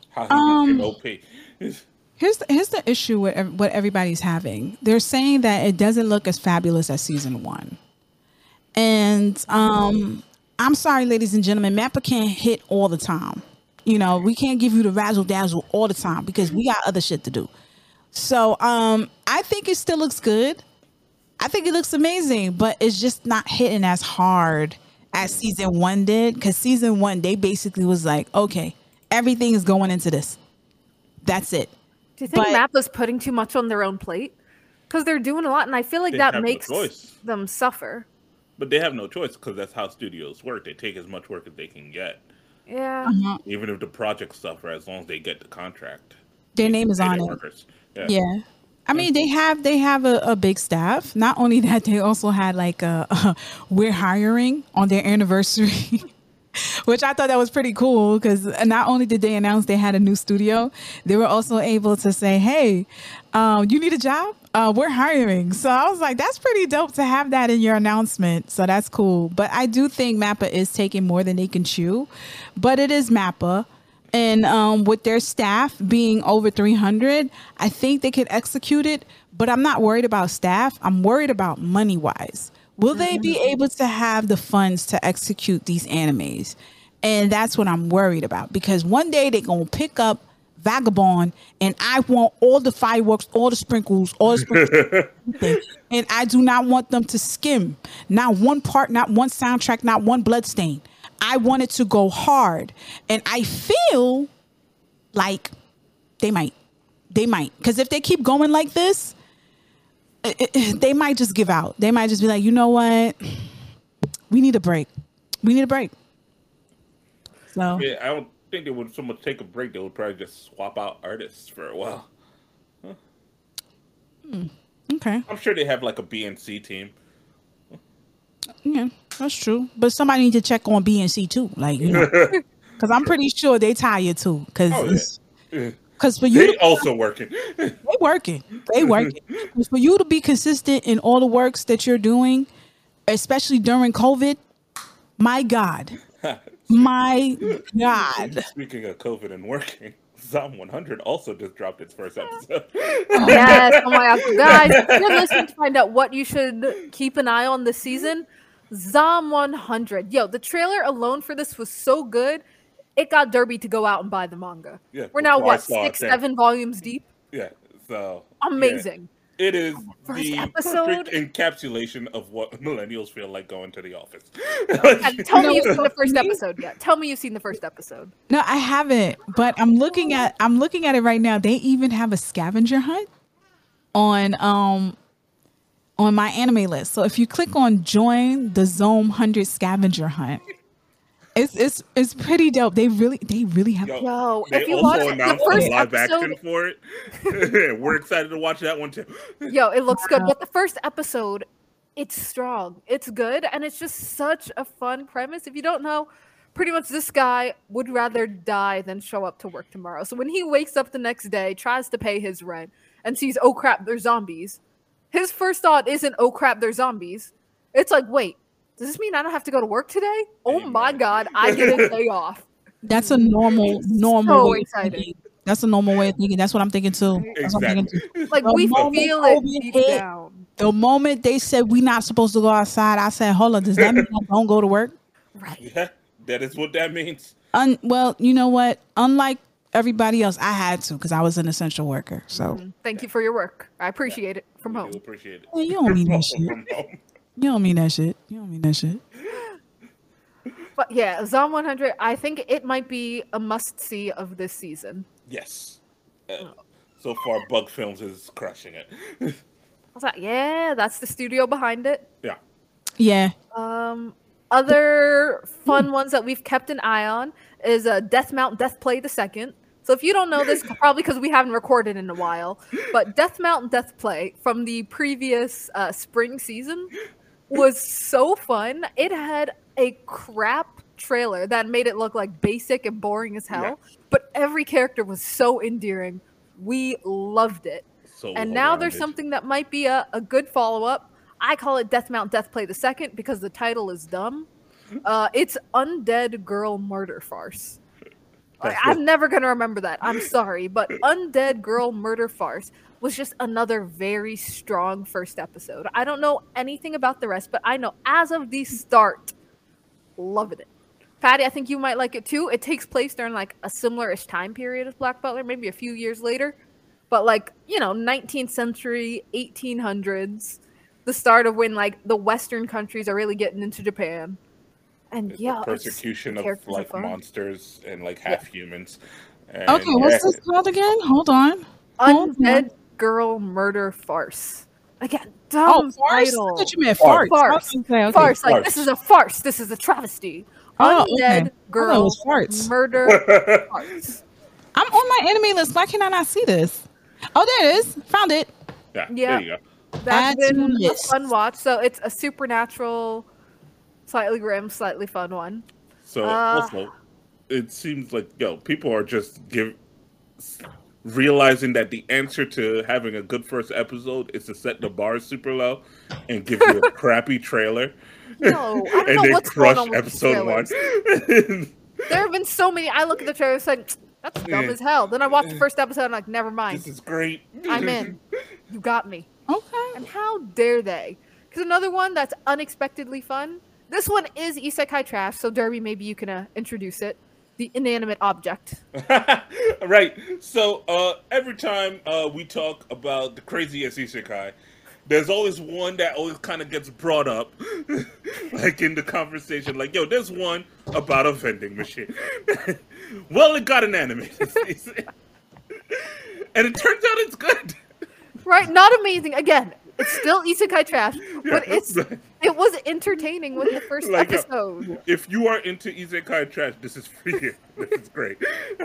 How he Um, became OP. Here's the, here's the issue with what everybody's having. They're saying that it doesn't look as fabulous as season one, and um, I'm sorry, ladies and gentlemen, Mappa can't hit all the time. You know, we can't give you the razzle dazzle all the time because we got other shit to do. So um, I think it still looks good. I think it looks amazing, but it's just not hitting as hard as season one did. Because season one, they basically was like, okay, everything is going into this. That's it. Do you think But- Mappa's putting too much on their own plate? Because they're doing a lot, and I feel like that have no makes them suffer. But they have no choice because that's how studios work. They take as much work as they can get, Yeah. Uh-huh. even if the projects suffer, as long as they get the contract. Their name is on it. workers. Yeah. Yeah. I mean, they have they have a, a big staff. Not only that, they also had like a, a we're hiring on their anniversary, which I thought that was pretty cool because not only did they announce they had a new studio, they were also able to say, "Hey, um, you need a job? Uh, we're hiring." So I was like, "That's pretty dope to have that in your announcement." So that's cool. But I do think Mappa is taking more than they can chew, but it is Mappa and um, with their staff being over 300 i think they could execute it but i'm not worried about staff i'm worried about money wise will they be mm-hmm. able to have the funds to execute these animes and that's what i'm worried about because one day they're gonna pick up vagabond and i want all the fireworks all the sprinkles all the sprinkles and i do not want them to skim not one part not one soundtrack not one bloodstain I wanted to go hard. And I feel like they might. They might. Because if they keep going like this, it, it, they might just give out. They might just be like, you know what? We need a break. We need a break. So Yeah, I don't think they would so much take a break. They would probably just swap out artists for a while. Hmm. okay, I'm sure they have like a BNC team. yeah, that's true. But somebody need to check on BNC too, like you know, because I'm pretty sure they tired too. Because Oh, yeah. Because for you They to also working. they working. They working. for you to be consistent in all the works that you're doing, especially during COVID, my God. My God. Speaking of COVID and working, Zom 100 also just dropped its first episode. Yes, oh my god, guys! If you're listening to find out what you should keep an eye on this season, Zom 100. Yo, the trailer alone for this was so good, it got Derby to go out and buy the manga. Yeah, We're now what saw it six, there. seven volumes deep. yeah, so yeah. Amazing. It is First the episode? perfect encapsulation of what millennials feel like going to the office. And tell No, me you've seen the first me- episode yet. Tell me you've seen the first episode. No, I haven't. But I'm looking at I'm looking at it right now. They even have a scavenger hunt on um on MyAnimeList. So if you click on join the Zom 100 scavenger hunt, it's it's it's pretty dope. They really they really have Yo, Yo, they if you watch also the announced first a live action for it. We're excited to watch that one too. yo, it looks good. But the first episode, it's strong. It's good, and it's just such a fun premise. If you don't know, pretty much this guy would rather die than show up to work tomorrow. So when he wakes up the next day, tries to pay his rent, and sees, oh crap, they're zombies. His first thought isn't, oh crap, they're zombies. It's like, wait, does this mean I don't have to go to work today? Oh my god, I get a day off. that's a normal normal so way of exciting. That's a normal way of thinking. That's what I'm thinking too. That's what I'm thinking Exactly. too. Like The we feel it deep hit, down. The moment they said we're not supposed to go outside, I said, "Hold on, does that mean I don't go to work?" Right. Yeah, that is what that means. Un- well, you know what? Unlike everybody else, I had to because I was an essential worker. So mm-hmm. Thank you for your work. I appreciate it from home. do appreciate it. Yeah, you don't mean that shit. From home. You don't mean that shit. You don't mean that shit. But yeah, Zom 100, I think it might be a must see of this season. Yes. Uh, so far, Bug Films is crushing it. I was like, yeah, that's the studio behind it. yeah. Yeah. Um, other fun ones that we've kept an eye on is uh, Death Mount Death Play the Second. So if you don't know this, probably because we haven't recorded in a while, but Death Mountain Death Play from the previous uh, spring season was so fun. It had a crap trailer that made it look like basic and boring as hell, but every character was so endearing. We loved it. So and now there's well-rounded. something that might be a, a good follow up. I call it Death Mount Death Play the Second because the title is dumb. Uh, it's Undead Girl Murder Farce. I, That's I'm what- never gonna remember that. I'm sorry, but Undead Girl Murder Farce was just another very strong first episode. I don't know anything about the rest, but I know as of the start, loving it. Patty, I think you might like it too. It takes place during like a similar-ish time period as Black Butler, maybe a few years later, but like you know, 19th century, 1800s, the start of when like the Western countries are really getting into Japan. And yeah, the persecution of like fun. monsters and like half humans. And Okay, what's this called again? Hold on. Hold on. Undead Girl Murder Farce. Again, Oh, dumb farce. I title. thought you meant Farce. farts. I was Farce. gonna say, okay. Farce, like Farce. this is a farce. This is a travesty. Oh, okay. I Undead thought it Girl was farts. Murder Farce. I'm on my enemy list. Why can I not see this? Oh, there it is. Found it. yeah, Yeah. there you go. That's Add to been a fun watch. So it's a supernatural, slightly grim, slightly fun one. So Uh, also, it seems like yo, people are just give realizing that the answer to having a good first episode is to set the bar super low and give you a crappy trailer. No, I don't and know then what's going crush on with these episode one. There have been so many. I look at the trailer, it's like that's dumb Yeah. as hell. Then I watch the first episode, and I'm like, never mind. this is great. I'm in. You got me. Okay. And how dare they? Because another one that's unexpectedly fun. This one is isekai trash, so Derby, maybe you can uh, introduce it. The inanimate object. right. So uh, every time uh, we talk about the craziest isekai, there's always one that always kind of gets brought up, like in the conversation. Like, yo, there's one about a vending machine. well, it got an season. and it turns out it's good. Right? Not amazing. Again, it's still isekai trash, but it's it was entertaining with the first Like, uh, episode. If you are into isekai trash, this is for you. This is great.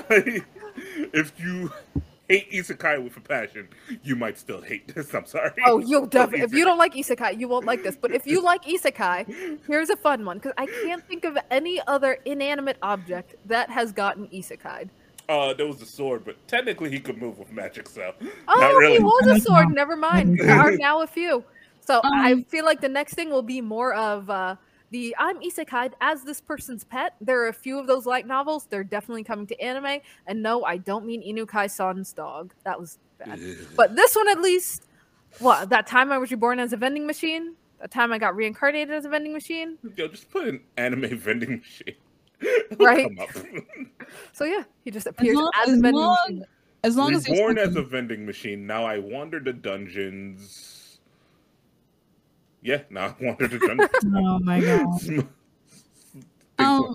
if you hate isekai with a passion, you might still hate this. I'm sorry. Oh, you'll definitely. If you don't like isekai, you won't like this. But if you like isekai, here's a fun one because I can't think of any other inanimate object that has gotten isekai. Uh, there was a sword, but technically he could move with magic, so Oh, not really. he was a sword. Never mind. There are now a few. So I Um, feel like the next thing will be more of uh, the I'm isekai as this person's pet. There are a few of those light novels. They're definitely coming to anime. And no, I don't mean Inukai San's dog. That was bad. But this one, at least, what that time I was reborn as a vending machine. That time I got reincarnated as a vending machine. Yo, just put an anime vending machine. It'll Right. come up. So yeah, he just As appears long as, as, a vending long, machine. as, long as there's Reborn as a vending machine. Now I wander the dungeons. Yeah, now I wander the dungeons. Oh my god. Um,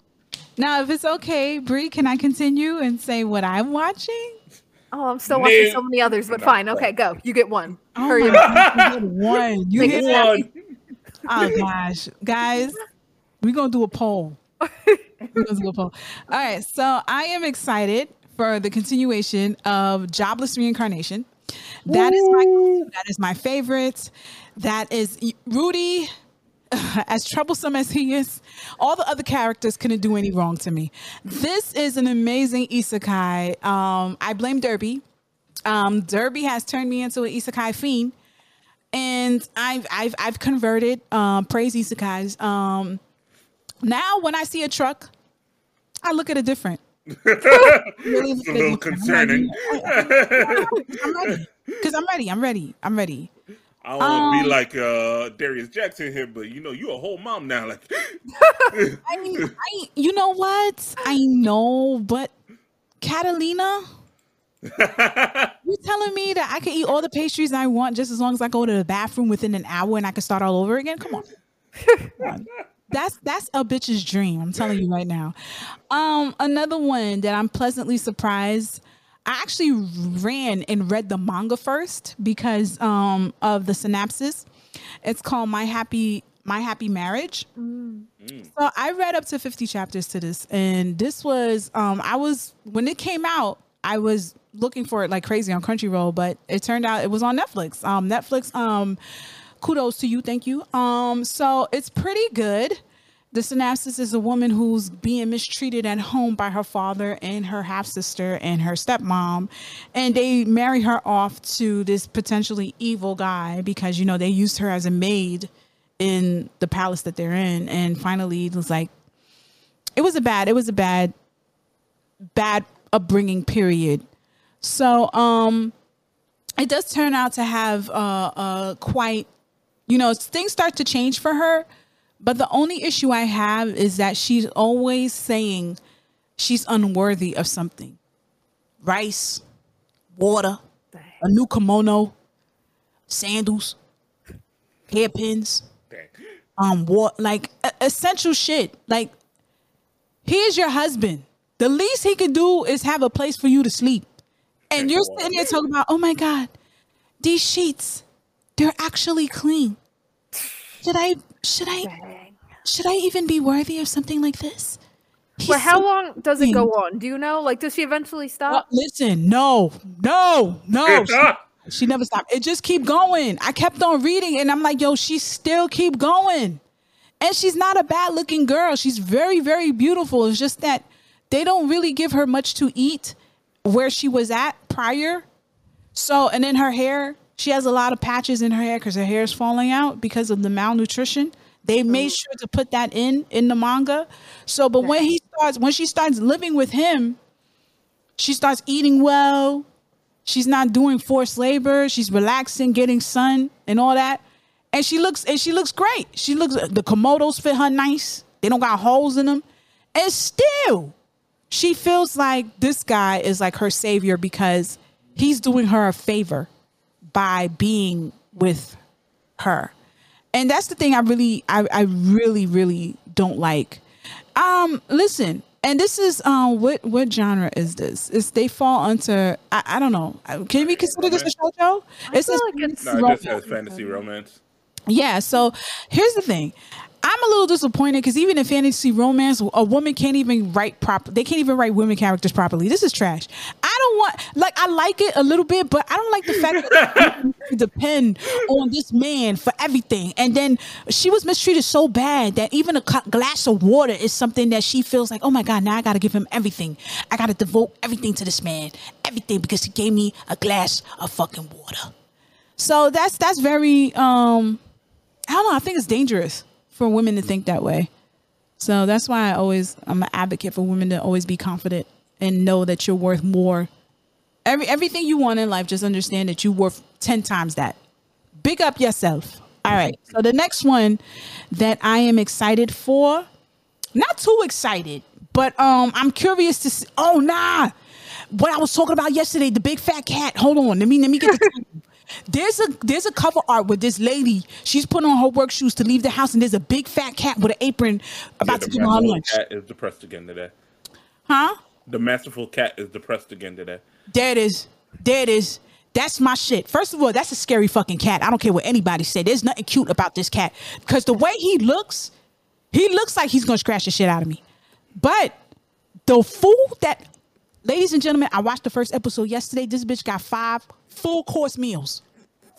now, if it's okay, Bree, can I continue and say what I'm watching? Oh, I'm still watching No. so many others, but No. fine. Okay, go. You get one. Oh Hurry up. You did one. You Make hit it that? One. Oh gosh, guys, we're gonna do a poll. We're gonna do a poll. All right, so I am excited for the continuation of Jobless Reincarnation. That is my that is my favorite. That is Rudy. As troublesome as he is, all the other characters couldn't do any wrong to me. This is an amazing isekai. Um, I blame Derby. Um, Derby has turned me into an isekai fiend and I've I've I've converted. Um, praise isekais. Um, now when I see a truck, I look at it different. It's a little concerning. I'm ready because I'm ready. I'm ready. I'm ready. I don't want to Um, be like uh, Darius Jackson here, but you know, you a whole mom now. Like, I mean, I you know what? I know, but Catalina, you telling me that I can eat all the pastries I want just as long as I go to the bathroom within an hour and I can start all over again? Come on. Come on. That's that's a bitch's dream. I'm telling you right now. Um, another one that I'm pleasantly surprised. I actually ran and read the manga first because um of the synopsis. It's called My Happy My Happy Marriage. So I read up to 50 chapters to this, and this was um I was when it came out, I was looking for it like crazy on Crunchyroll, but it turned out it was on Netflix. Um Netflix, um kudos to you, thank you. Um, so it's pretty good. The synopsis is a woman who's being mistreated at home by her father and her half sister and her stepmom, and they marry her off to this potentially evil guy because you know they used her as a maid in the palace that they're in, and finally it was like it was a bad, it was a bad, bad upbringing. Period. So um, it does turn out to have uh, uh quite you know things start to change for her but the only issue i have is that she's always saying she's unworthy of something. Rice water a new kimono sandals hairpins dang. um what like essential shit. Like here's your husband. The least he could do is have a place for you to sleep. And you're sitting there talking about oh my god these sheets they're actually clean. Should i should i should i even be worthy of something like this? He's But how so long does it go on? Do you know? Like, does she eventually stop? listen no no no. She, she never stopped. It just keep going. I kept on reading and i'm like yo she still keep going. And she's not a bad looking girl. She's very very beautiful. It's just that they don't really give her much to eat where she was at prior. So and then her hair she has a lot of patches in her hair because her hair is falling out because of the malnutrition. They made mm-hmm. sure to put that in in the manga. So but when he starts when she starts living with him she starts eating well. She's not doing forced labor. She's relaxing getting sun and all that. And she looks and she looks great. She looks the komodos fit her nice. They don't got holes in them and still she feels like this guy is like her savior because he's doing her a favor by being with her and that's the thing i really i, I really really don't like um listen and this is um what what genre is this? Is they fall under I, I don't know. Can we consider this a shojo? I It's feel this like it's- No, it just has fantasy romance. yeah. So here's the thing. I'm a little disappointed because even in fantasy romance, a woman can't even write proper. They can't even write women characters properly. This is trash. I don't want like I like it a little bit, but I don't like the fact that you depend on this man for everything. And then she was mistreated so bad that even a glass of water is something that she feels like, oh my god, now I got to give him everything. I got to devote everything to this man, everything because he gave me a glass of fucking water. So that's that's very um I don't know. I think it's dangerous for women to think that way. So that's why I always I'm an advocate for women to always be confident and know that you're worth more. Every everything you want in life, just understand that you're worth ten times that. Big up yourself. All right. So the next one that I am excited for, not too excited, but um I'm curious to see. Oh nah, what I was talking about yesterday, the big fat cat. Hold on, let me let me get the. There's a there's a cover art with this lady. She's putting on her work shoes to leave the house, and there's a big fat cat with an apron about Yeah, to give her lunch. cat is depressed again today. Huh? The masterful cat is depressed again today. There it is. There it is. That's my shit. First of all, that's a scary fucking cat. I don't care what anybody say. There's nothing cute about this cat because the way he looks, he looks like he's gonna scratch the shit out of me. But the food that, ladies and gentlemen, I watched the first episode yesterday. This bitch got five full course meals.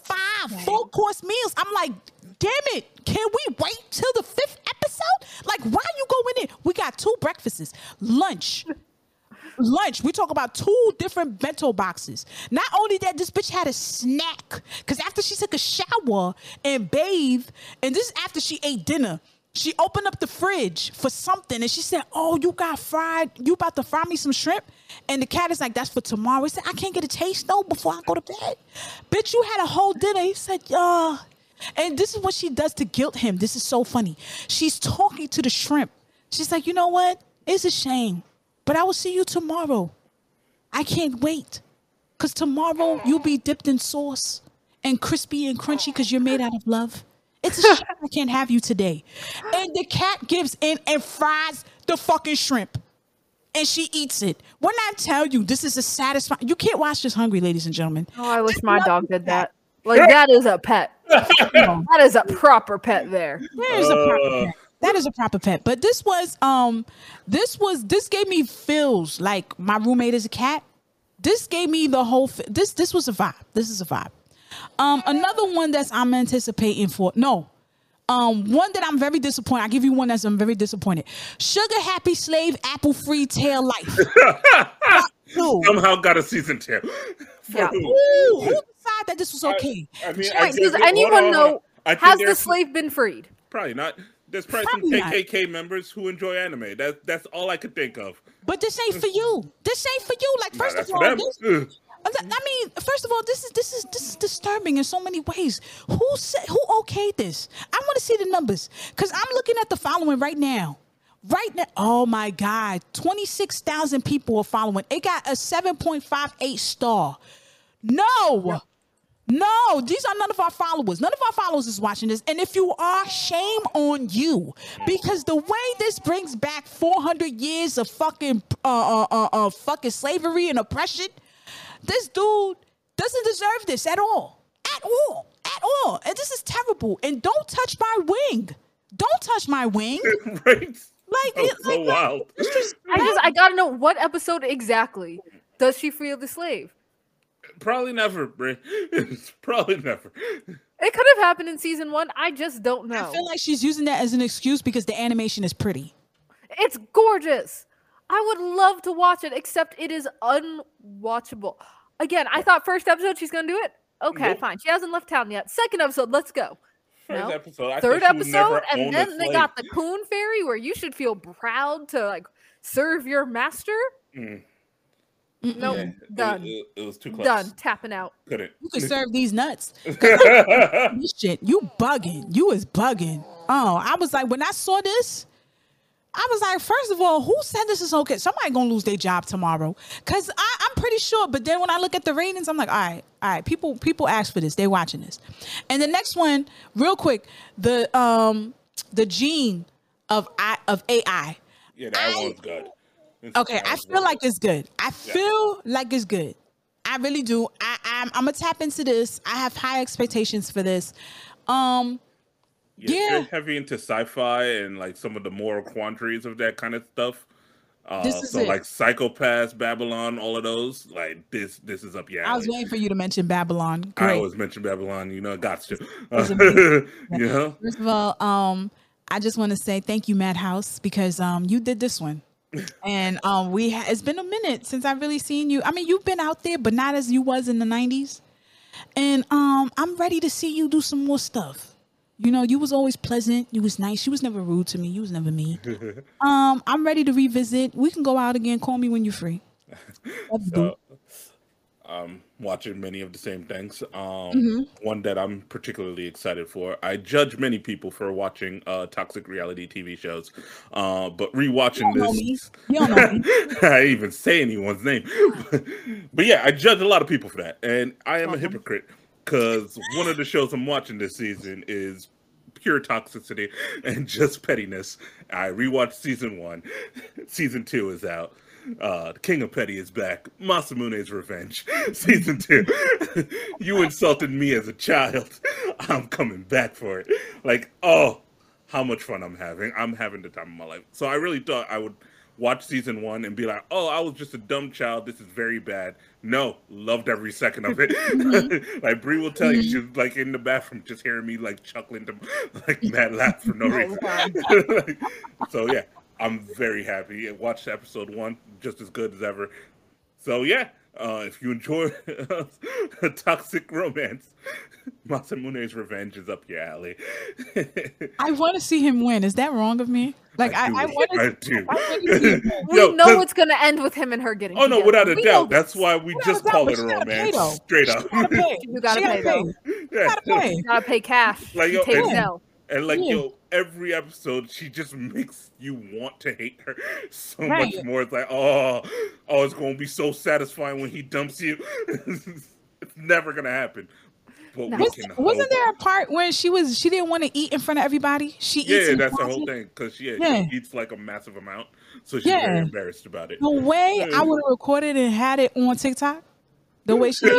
Five full course meals. I'm like, damn it. Can we wait till the fifth episode? Like, why are you going in? We got two breakfasts, lunch, lunch. We talk about two different bento boxes. Not only that, this bitch had a snack because after she took a shower and bathed, and this is after she ate dinner. She opened up the fridge for something and she said, Oh, you got fried, you about to fry me some shrimp? And the cat is like, That's for tomorrow. He said, I can't get a taste though before I go to bed. Bitch, you had a whole dinner. He said, Yeah. And this is what she does to guilt him. This is so funny. She's talking to the shrimp. She's like, You know what? It's a shame, but I will see you tomorrow. I can't wait. Because tomorrow you'll be dipped in sauce and crispy and crunchy because you're made out of love. It's a shame I can't have you today. And the cat gives in and fries the fucking shrimp. And she eats it. When I tell you this is a satisfying, you can't watch this hungry, ladies and gentlemen. Oh, I wish my dog did that. Like that is a pet. that is a proper pet there. That is a proper pet. That is a proper pet. But this was um this was this gave me feels like my roommate is a cat. This gave me the whole f- this this was a vibe. This is a vibe. Um another one that's I'm anticipating for no. Um one that I'm very disappointed. I'll give you one that's I'm very disappointed. Sugar Happy Slave Apple Free Tail Life. Somehow got a season 10. For Yeah. who? Ooh, who decided that this was okay? I mean, I Wait, does anyone on, know. I has the slave been freed? Probably not. There's probably, Probably some not. KKK members who enjoy anime. That that's all I could think of. But this ain't for you. This ain't for you. Like first that's of for all, them. this, Ugh. I mean, first of all, this is this is this is disturbing in so many ways. Who said who okayed this? I want to see the numbers because I'm looking at the following right now. Right now, oh my God, twenty six thousand people are following. It got a seven point five eight star. No. No, these are none of our followers. None of our followers is watching this. And if you are, shame on you. Because the way this brings back 400 years of fucking uh, uh, uh, uh, fucking slavery and oppression, this dude doesn't deserve this at all. At all. At all. And this is terrible. And don't touch my wing. Don't touch my wing. right? Like, That's it- so like, wild. it's just- I just I gotta know what episode exactly does she free the slave? Probably never, Bray. Probably never. It could have happened in season one. I just don't know. I feel like she's using that as an excuse because the animation is pretty. It's gorgeous. I would love to watch it, except it is unwatchable. Again, I thought first episode she's gonna do it. Okay, Nope. fine. She hasn't left town yet. Second episode, let's go. First No. episode. I Third thought she would never episode, and then they got the coon fairy, where you should feel proud to like serve your master. Mm, Nope, yeah, done, It, it was too close. done, tapping out. Couldn't. You could serve these nuts. this shit, you bugging. You was bugging. Oh, I was like, when I saw this, I was like, first of all, who said this is okay? Somebody gonna lose their job tomorrow. Cause I, I'm pretty sure. But then when I look at the ratings, I'm like, all right, all right, people, people ask for this. They're watching this. And the next one, real quick, the um the gene of I of AI. yeah, that I- one's good. Okay, I feel like it's good. I feel like it's good. I really do. I, I'm, I'm gonna tap into this. I have high expectations for this. Um, Yeah, Yeah. heavy into sci-fi and like some of the moral quandaries of that kind of stuff. Uh, This is so it. like Psycho-Pass, Babylon, all of those. Like this, this is up your alley. I was waiting for you to mention Babylon. I always mention Babylon. You know, it got you know, First of all, um, I just want to say thank you, Madhouse, because um, you did this one, and um, we ha- it's been a minute since I've really seen you. I mean, you've been out there, but not as you was in the '90s, and um, I'm ready to see you do some more stuff. You know, you was always pleasant. You was nice. You was never rude to me. You was never mean. um, I'm ready to revisit. We can go out again. Call me when you're free. Let's do it. Um, watching many of the same things. Um, Mm-hmm. One that I'm particularly excited for. I judge many people for watching uh, toxic reality TV shows, uh, but rewatching You don't know me. this. You don't know me. I even say anyone's name. but yeah, I judge a lot of people for that. And I am a hypocrite because one of the shows I'm watching this season is pure toxicity and just pettiness. I rewatched season one. Season two is out. Uh, the King of Petty is back. Masamune's Revenge, season two. you insulted me as a child. I'm coming back for it. Like, oh, how much fun I'm having. I'm having the time of my life. So I really thought I would watch season one and be like, oh, I was just a dumb child. This is very bad. No, loved every second of it. like Bree will tell you, she's like in the bathroom just hearing me like chuckling to like mad laugh for no reason. Like, so yeah, I'm very happy. I watched episode one just as good as ever. So yeah, uh, if you enjoy a toxic romance, Masamune's Revenge is up your alley. I want to see him win. Is that wrong of me? Like I, I, do. want I to. do. I wanna see him win. We Yo, know 'cause- it's going to end with him and her getting. Oh no, without a We doubt. this. That's why we Without just doubt, call it a she gotta pay, romance. Straight up. You gotta She pay, though. Yeah. Gotta pay. You gotta pay cash. Like, She yo, takes and- L. And like Yeah. yo, every episode she just makes you want to hate her so Right. much more. It's like, oh, oh, it's gonna be so satisfying when he dumps you. it's never gonna happen. But Was, wasn't there a part when she was she didn't want to eat in front of everybody? She eats. Yeah, that's the whole thing. Because yeah, Yeah. she eats like a massive amount, so she's Yeah. very embarrassed about it. The way I would have recorded and had it on TikTok, the way she, the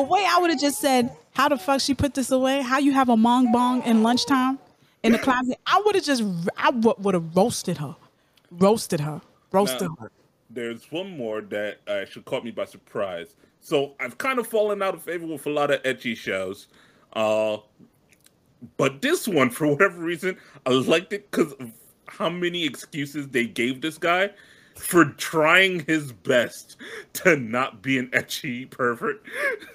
way I would have just said, "How the fuck she put this away? How you have a mong bong in lunchtime in the closet?" I would have just, I would have roasted her, roasted her, roasted Now- her. There's one more that actually caught me by surprise. So I've kind of fallen out of favor with a lot of ecchi shows. Uh, but this one, for whatever reason, I liked it because of how many excuses they gave this guy for trying his best to not be an ecchi pervert.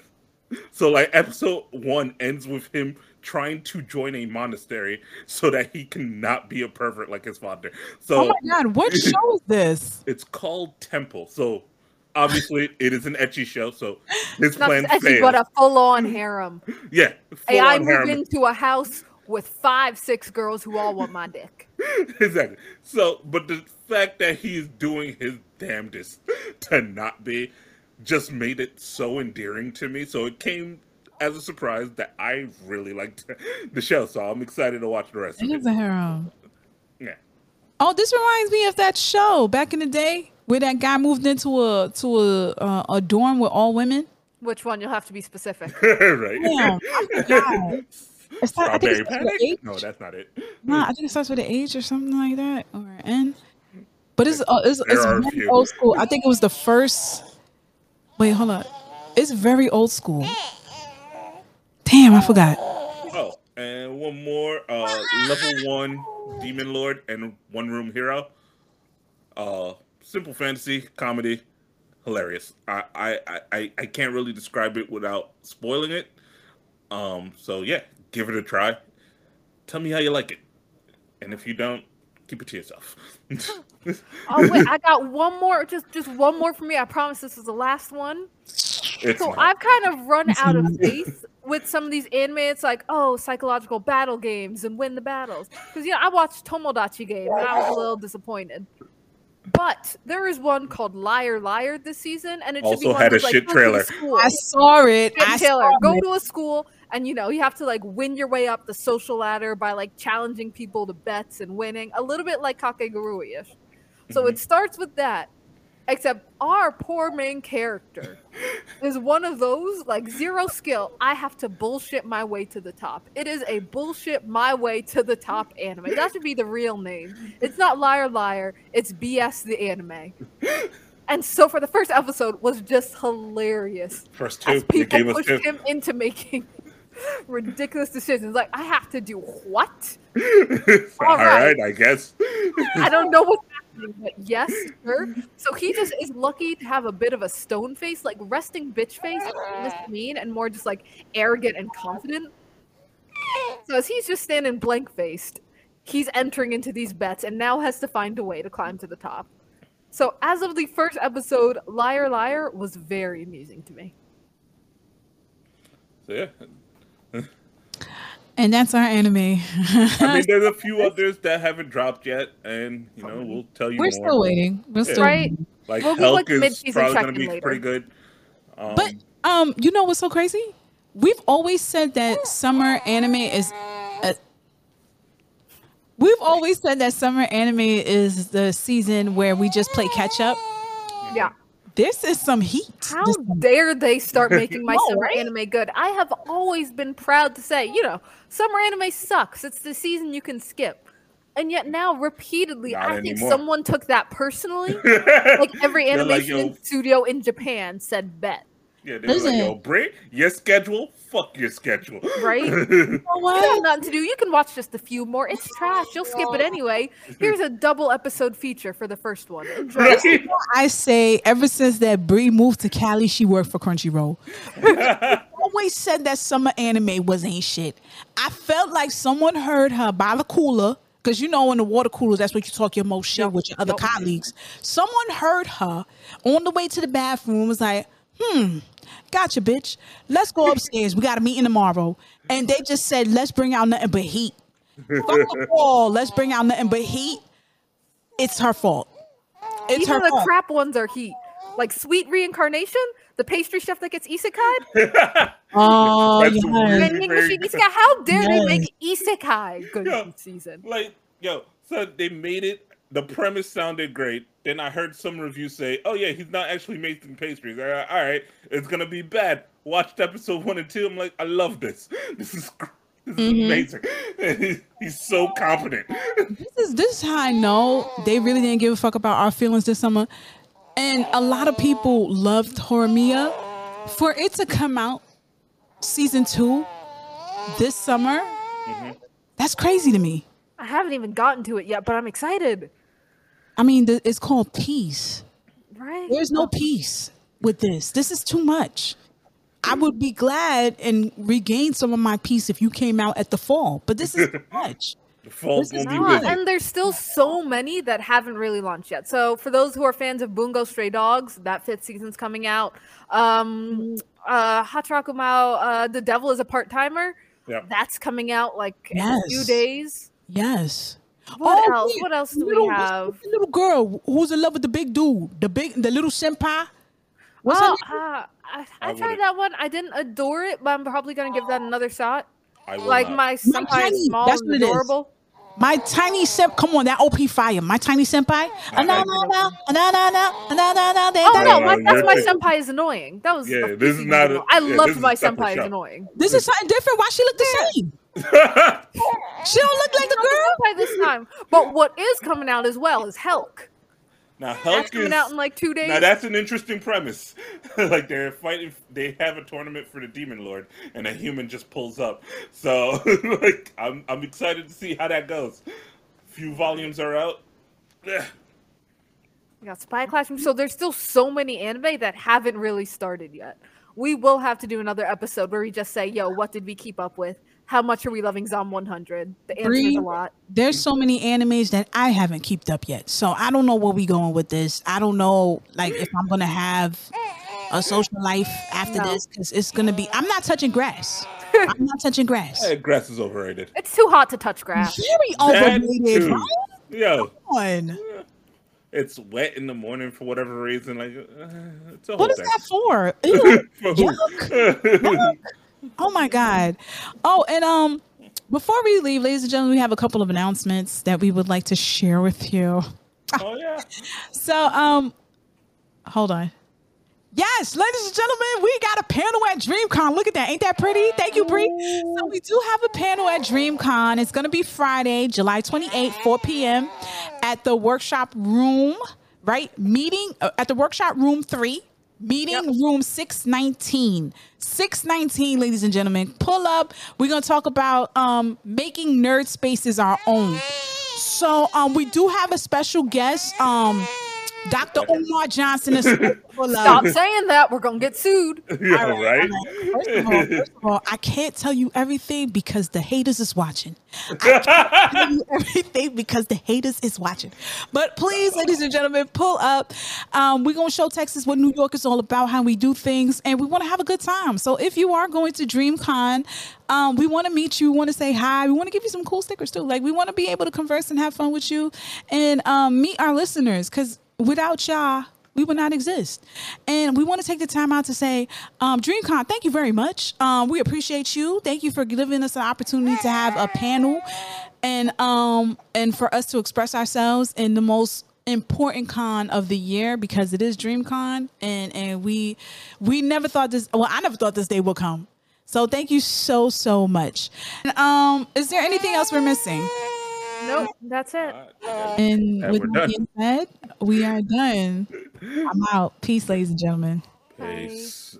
So, like, episode one ends with him trying to join a monastery so that he can not be a pervert like his father. So, Oh my god, what show is this? it's called Temple. So obviously it is an ecchi show. So his Not plan actually, failed. but a full-on harem. yeah, Hey, I full-on moved harem. into a house with five, six girls who all want my dick. exactly. So, but the fact that he's doing his damnedest to not be just made it so endearing to me. So it came as a surprise that I really liked the show. So I'm excited to watch the rest It of is it. a harem. Yeah. Oh, this reminds me of that show back in the day where that guy moved into a to a uh, a dorm with all women. Which one? You'll have to be specific. right. Damn, I forgot. It's not, I think it starts with Panic? No, that's not it. Nah, I think it starts with an H or something like that or an N. But it's uh, it's, There it's very old school. I think it was the first. Wait, hold on. It's very old school. Damn, I forgot. Oh, and one more. Uh, level one demon lord and one room hero. Uh, simple fantasy comedy, hilarious. I I I- I can't really describe it without spoiling it. Um, so yeah, give it a try. Tell me how you like it, and if you don't, keep it to yourself. Oh wait, I got one more. Just just one more for me. I promise this is the last one. it's So fine. I've kind of run out of faith with some of these anime. It's like, oh, psychological battle games and win the battles. Because you know, I watched Tomodachi Game and I was a little disappointed. But there is one called Liar Liar this season, and it should be Also one had a like, shit go to a trailer. I saw it. I Shit Taylor, saw go it. to a school and you know you have to like win your way up the social ladder by like challenging people to bets and winning a little bit like kakegurui-ish So it mm-hmm. starts with that. Except our poor main character is one of those like zero skill. I have to bullshit my way to the top. It is a bullshit my way to the top anime. That should be the real name. It's not liar liar. It's BS the anime. And so for the first episode was just hilarious. First As two, you people pushed two. him into making ridiculous decisions. Like I have to do what? All All right. right. I guess. I don't know what's happening, but yes, sir. So he just is lucky to have a bit of a stone face, like resting bitch face, less mean and more just like arrogant and confident. So as he's just standing blank faced, he's entering into these bets and now has to find a way to climb to the top. So as of the first episode, Liar Liar was very amusing to me. So, yeah. And that's our anime. I mean, there's a few others that haven't dropped yet, and you know, we'll tell you We're more. still waiting. We're still Right. waiting. Like We'll Helck like, is probably going to be later. pretty good. Um, But um, you know what's so crazy? We've always said that summer anime is. Uh, we've always said that summer anime is the season where we just play catch up. Yeah. This is some heat. How This- dare they start making my No, summer right? anime good? I have always been proud to say, you know, summer anime sucks. It's the season you can skip. And yet now, repeatedly, Not I think someone took that personally. like every They're like, animation studio in Japan said bet, yeah, they're like, Listen. yo, Brit, your schedule, fuck your schedule. right? You know You have nothing to do. You can watch just a few more. It's trash. You'll skip it anyway. Here's a double episode feature for the first one. Enjoy. Right? I say ever since that Bree moved to Cali, she worked for Crunchyroll. Always said that summer anime was ain't shit. I felt like someone heard her by the cooler, because you know in the water coolers, that's what you talk your most shit Yep, with your other yep. colleagues. Someone heard her on the way to the bathroom, was like, hmm, gotcha, bitch. Let's go upstairs. We got a meeting tomorrow. And they just said, let's bring out nothing but heat. Fuck the wall. Let's bring out nothing but heat. It's her fault. It's Even her the fault. crap ones are heat. Like Sweet Reincarnation, the pastry chef that gets isekai. Oh, That's yes. weird. Machine. Isekai, how dare they make isekai good Yeah. this season? like, yo, so they made it. The premise sounded great. Then I heard some reviews say, "Oh yeah, he's not actually making pastries." All right, all right, it's gonna be bad. Watched episode one and two. I'm like, I love this. This is this is Mm-hmm. amazing. he's so confident. This is this is how I know they really didn't give a fuck about our feelings this summer. And a lot of people loved Horimiya. For it to come out season two this summer, Mm-hmm. that's crazy to me. I haven't even gotten to it yet, but I'm excited. I mean, th- it's called peace. Right? There's no peace with this. This is too much. I would be glad and regain some of my peace if you came out at the fall, but this is too much. The fall's This is be not- And there's still so many that haven't really launched yet. So for those who are fans of Bungo Stray Dogs, that fifth season's coming out. Um uh Hataraku Maou, uh The Devil is a Part Timer. Yeah. That's coming out like in a few Yes. days. Yes. What Oh, else? wait, What else do little, we have? the little girl who's in love with the big dude, the big, the little senpai. What's her oh, uh, I, I, I tried that one. I didn't adore it, but I'm probably gonna give that another shot. I will Like not. my senpai tiny, is small that's and what it is. adorable. My tiny senpai. Come on, that OP fire. My tiny senpai. No, no, no, no, no, no, no, no, no. Oh no, no, my, that's my you're- senpai is annoying. That was Yeah, this is not seasons. I yeah, loved my a senpai is annoying. This is something different. Why she look the same? She don't look like the Not girl. by this time. But what is coming out as well is Helck. now That's Helck coming is out in like two days. Now that's an interesting premise. like they're fighting, they have a tournament for the Demon Lord, and a human just pulls up. So like, I'm I'm excited to see how that goes. Few volumes are out. Ugh. We got Spy Classroom. So there's still so many anime that haven't really started yet. We will have to do another episode where we just say, "Yo, what did we keep up with? How much are we loving Zom 100?" The answer is a lot. There's so many animes that I haven't kept up yet. So I don't know where we going with this. I don't know like if I'm gonna have a social life after No. this because it's gonna be. I'm not touching grass. I'm not touching grass. Grass is overrated. It's too hot to touch grass. Very overrated. too. Right Yo, on. it's wet in the morning for whatever reason. Like, uh, it's a whole What is thing. that for? Ew. For who? Oh my god. Oh, and um, before we leave, ladies and gentlemen, we have a couple of announcements that we would like to share with you. oh yeah. so um, hold on. Yes, ladies and gentlemen, we got a panel at DreamCon. Look at that. Ain't that pretty? Thank you, Bree. So we do have a panel at DreamCon. It's going to be Friday, July 28th, 4 p.m. at the workshop room, right? Meeting uh, at the workshop room 3, meeting yep. room 619. 619, ladies and gentlemen. Pull up. We're going to talk about um, making nerd spaces our own. So um, we do have a special guest. Um, Dr. Omar Johnson is Stop saying that. We're gonna get sued. Yeah, right. right. First, of all, first of all, I can't tell you everything because the haters is watching. I can't tell you everything because the haters is watching. But please, ladies and gentlemen, pull up. Um, we're gonna show Texas what New York is all about, how we do things, and we want to have a good time. So if you are going to DreamCon, um, we want to meet you. We want to say hi. We want to give you some cool stickers too. Like we want to be able to converse and have fun with you and um, meet our listeners because without y'all, we would not exist. And we want to take the time out to say, um, DreamCon, thank you very much. Um, we appreciate you. Thank you for giving us an opportunity to have a panel and um and for us to express ourselves in the most important con of the year because it is DreamCon and and we we never thought this well I never thought this day would come. So thank you so so much. And, um is there anything else we're missing? Nope, that's it. And with that being said, we are done. I'm out. Peace, ladies and gentlemen. Peace.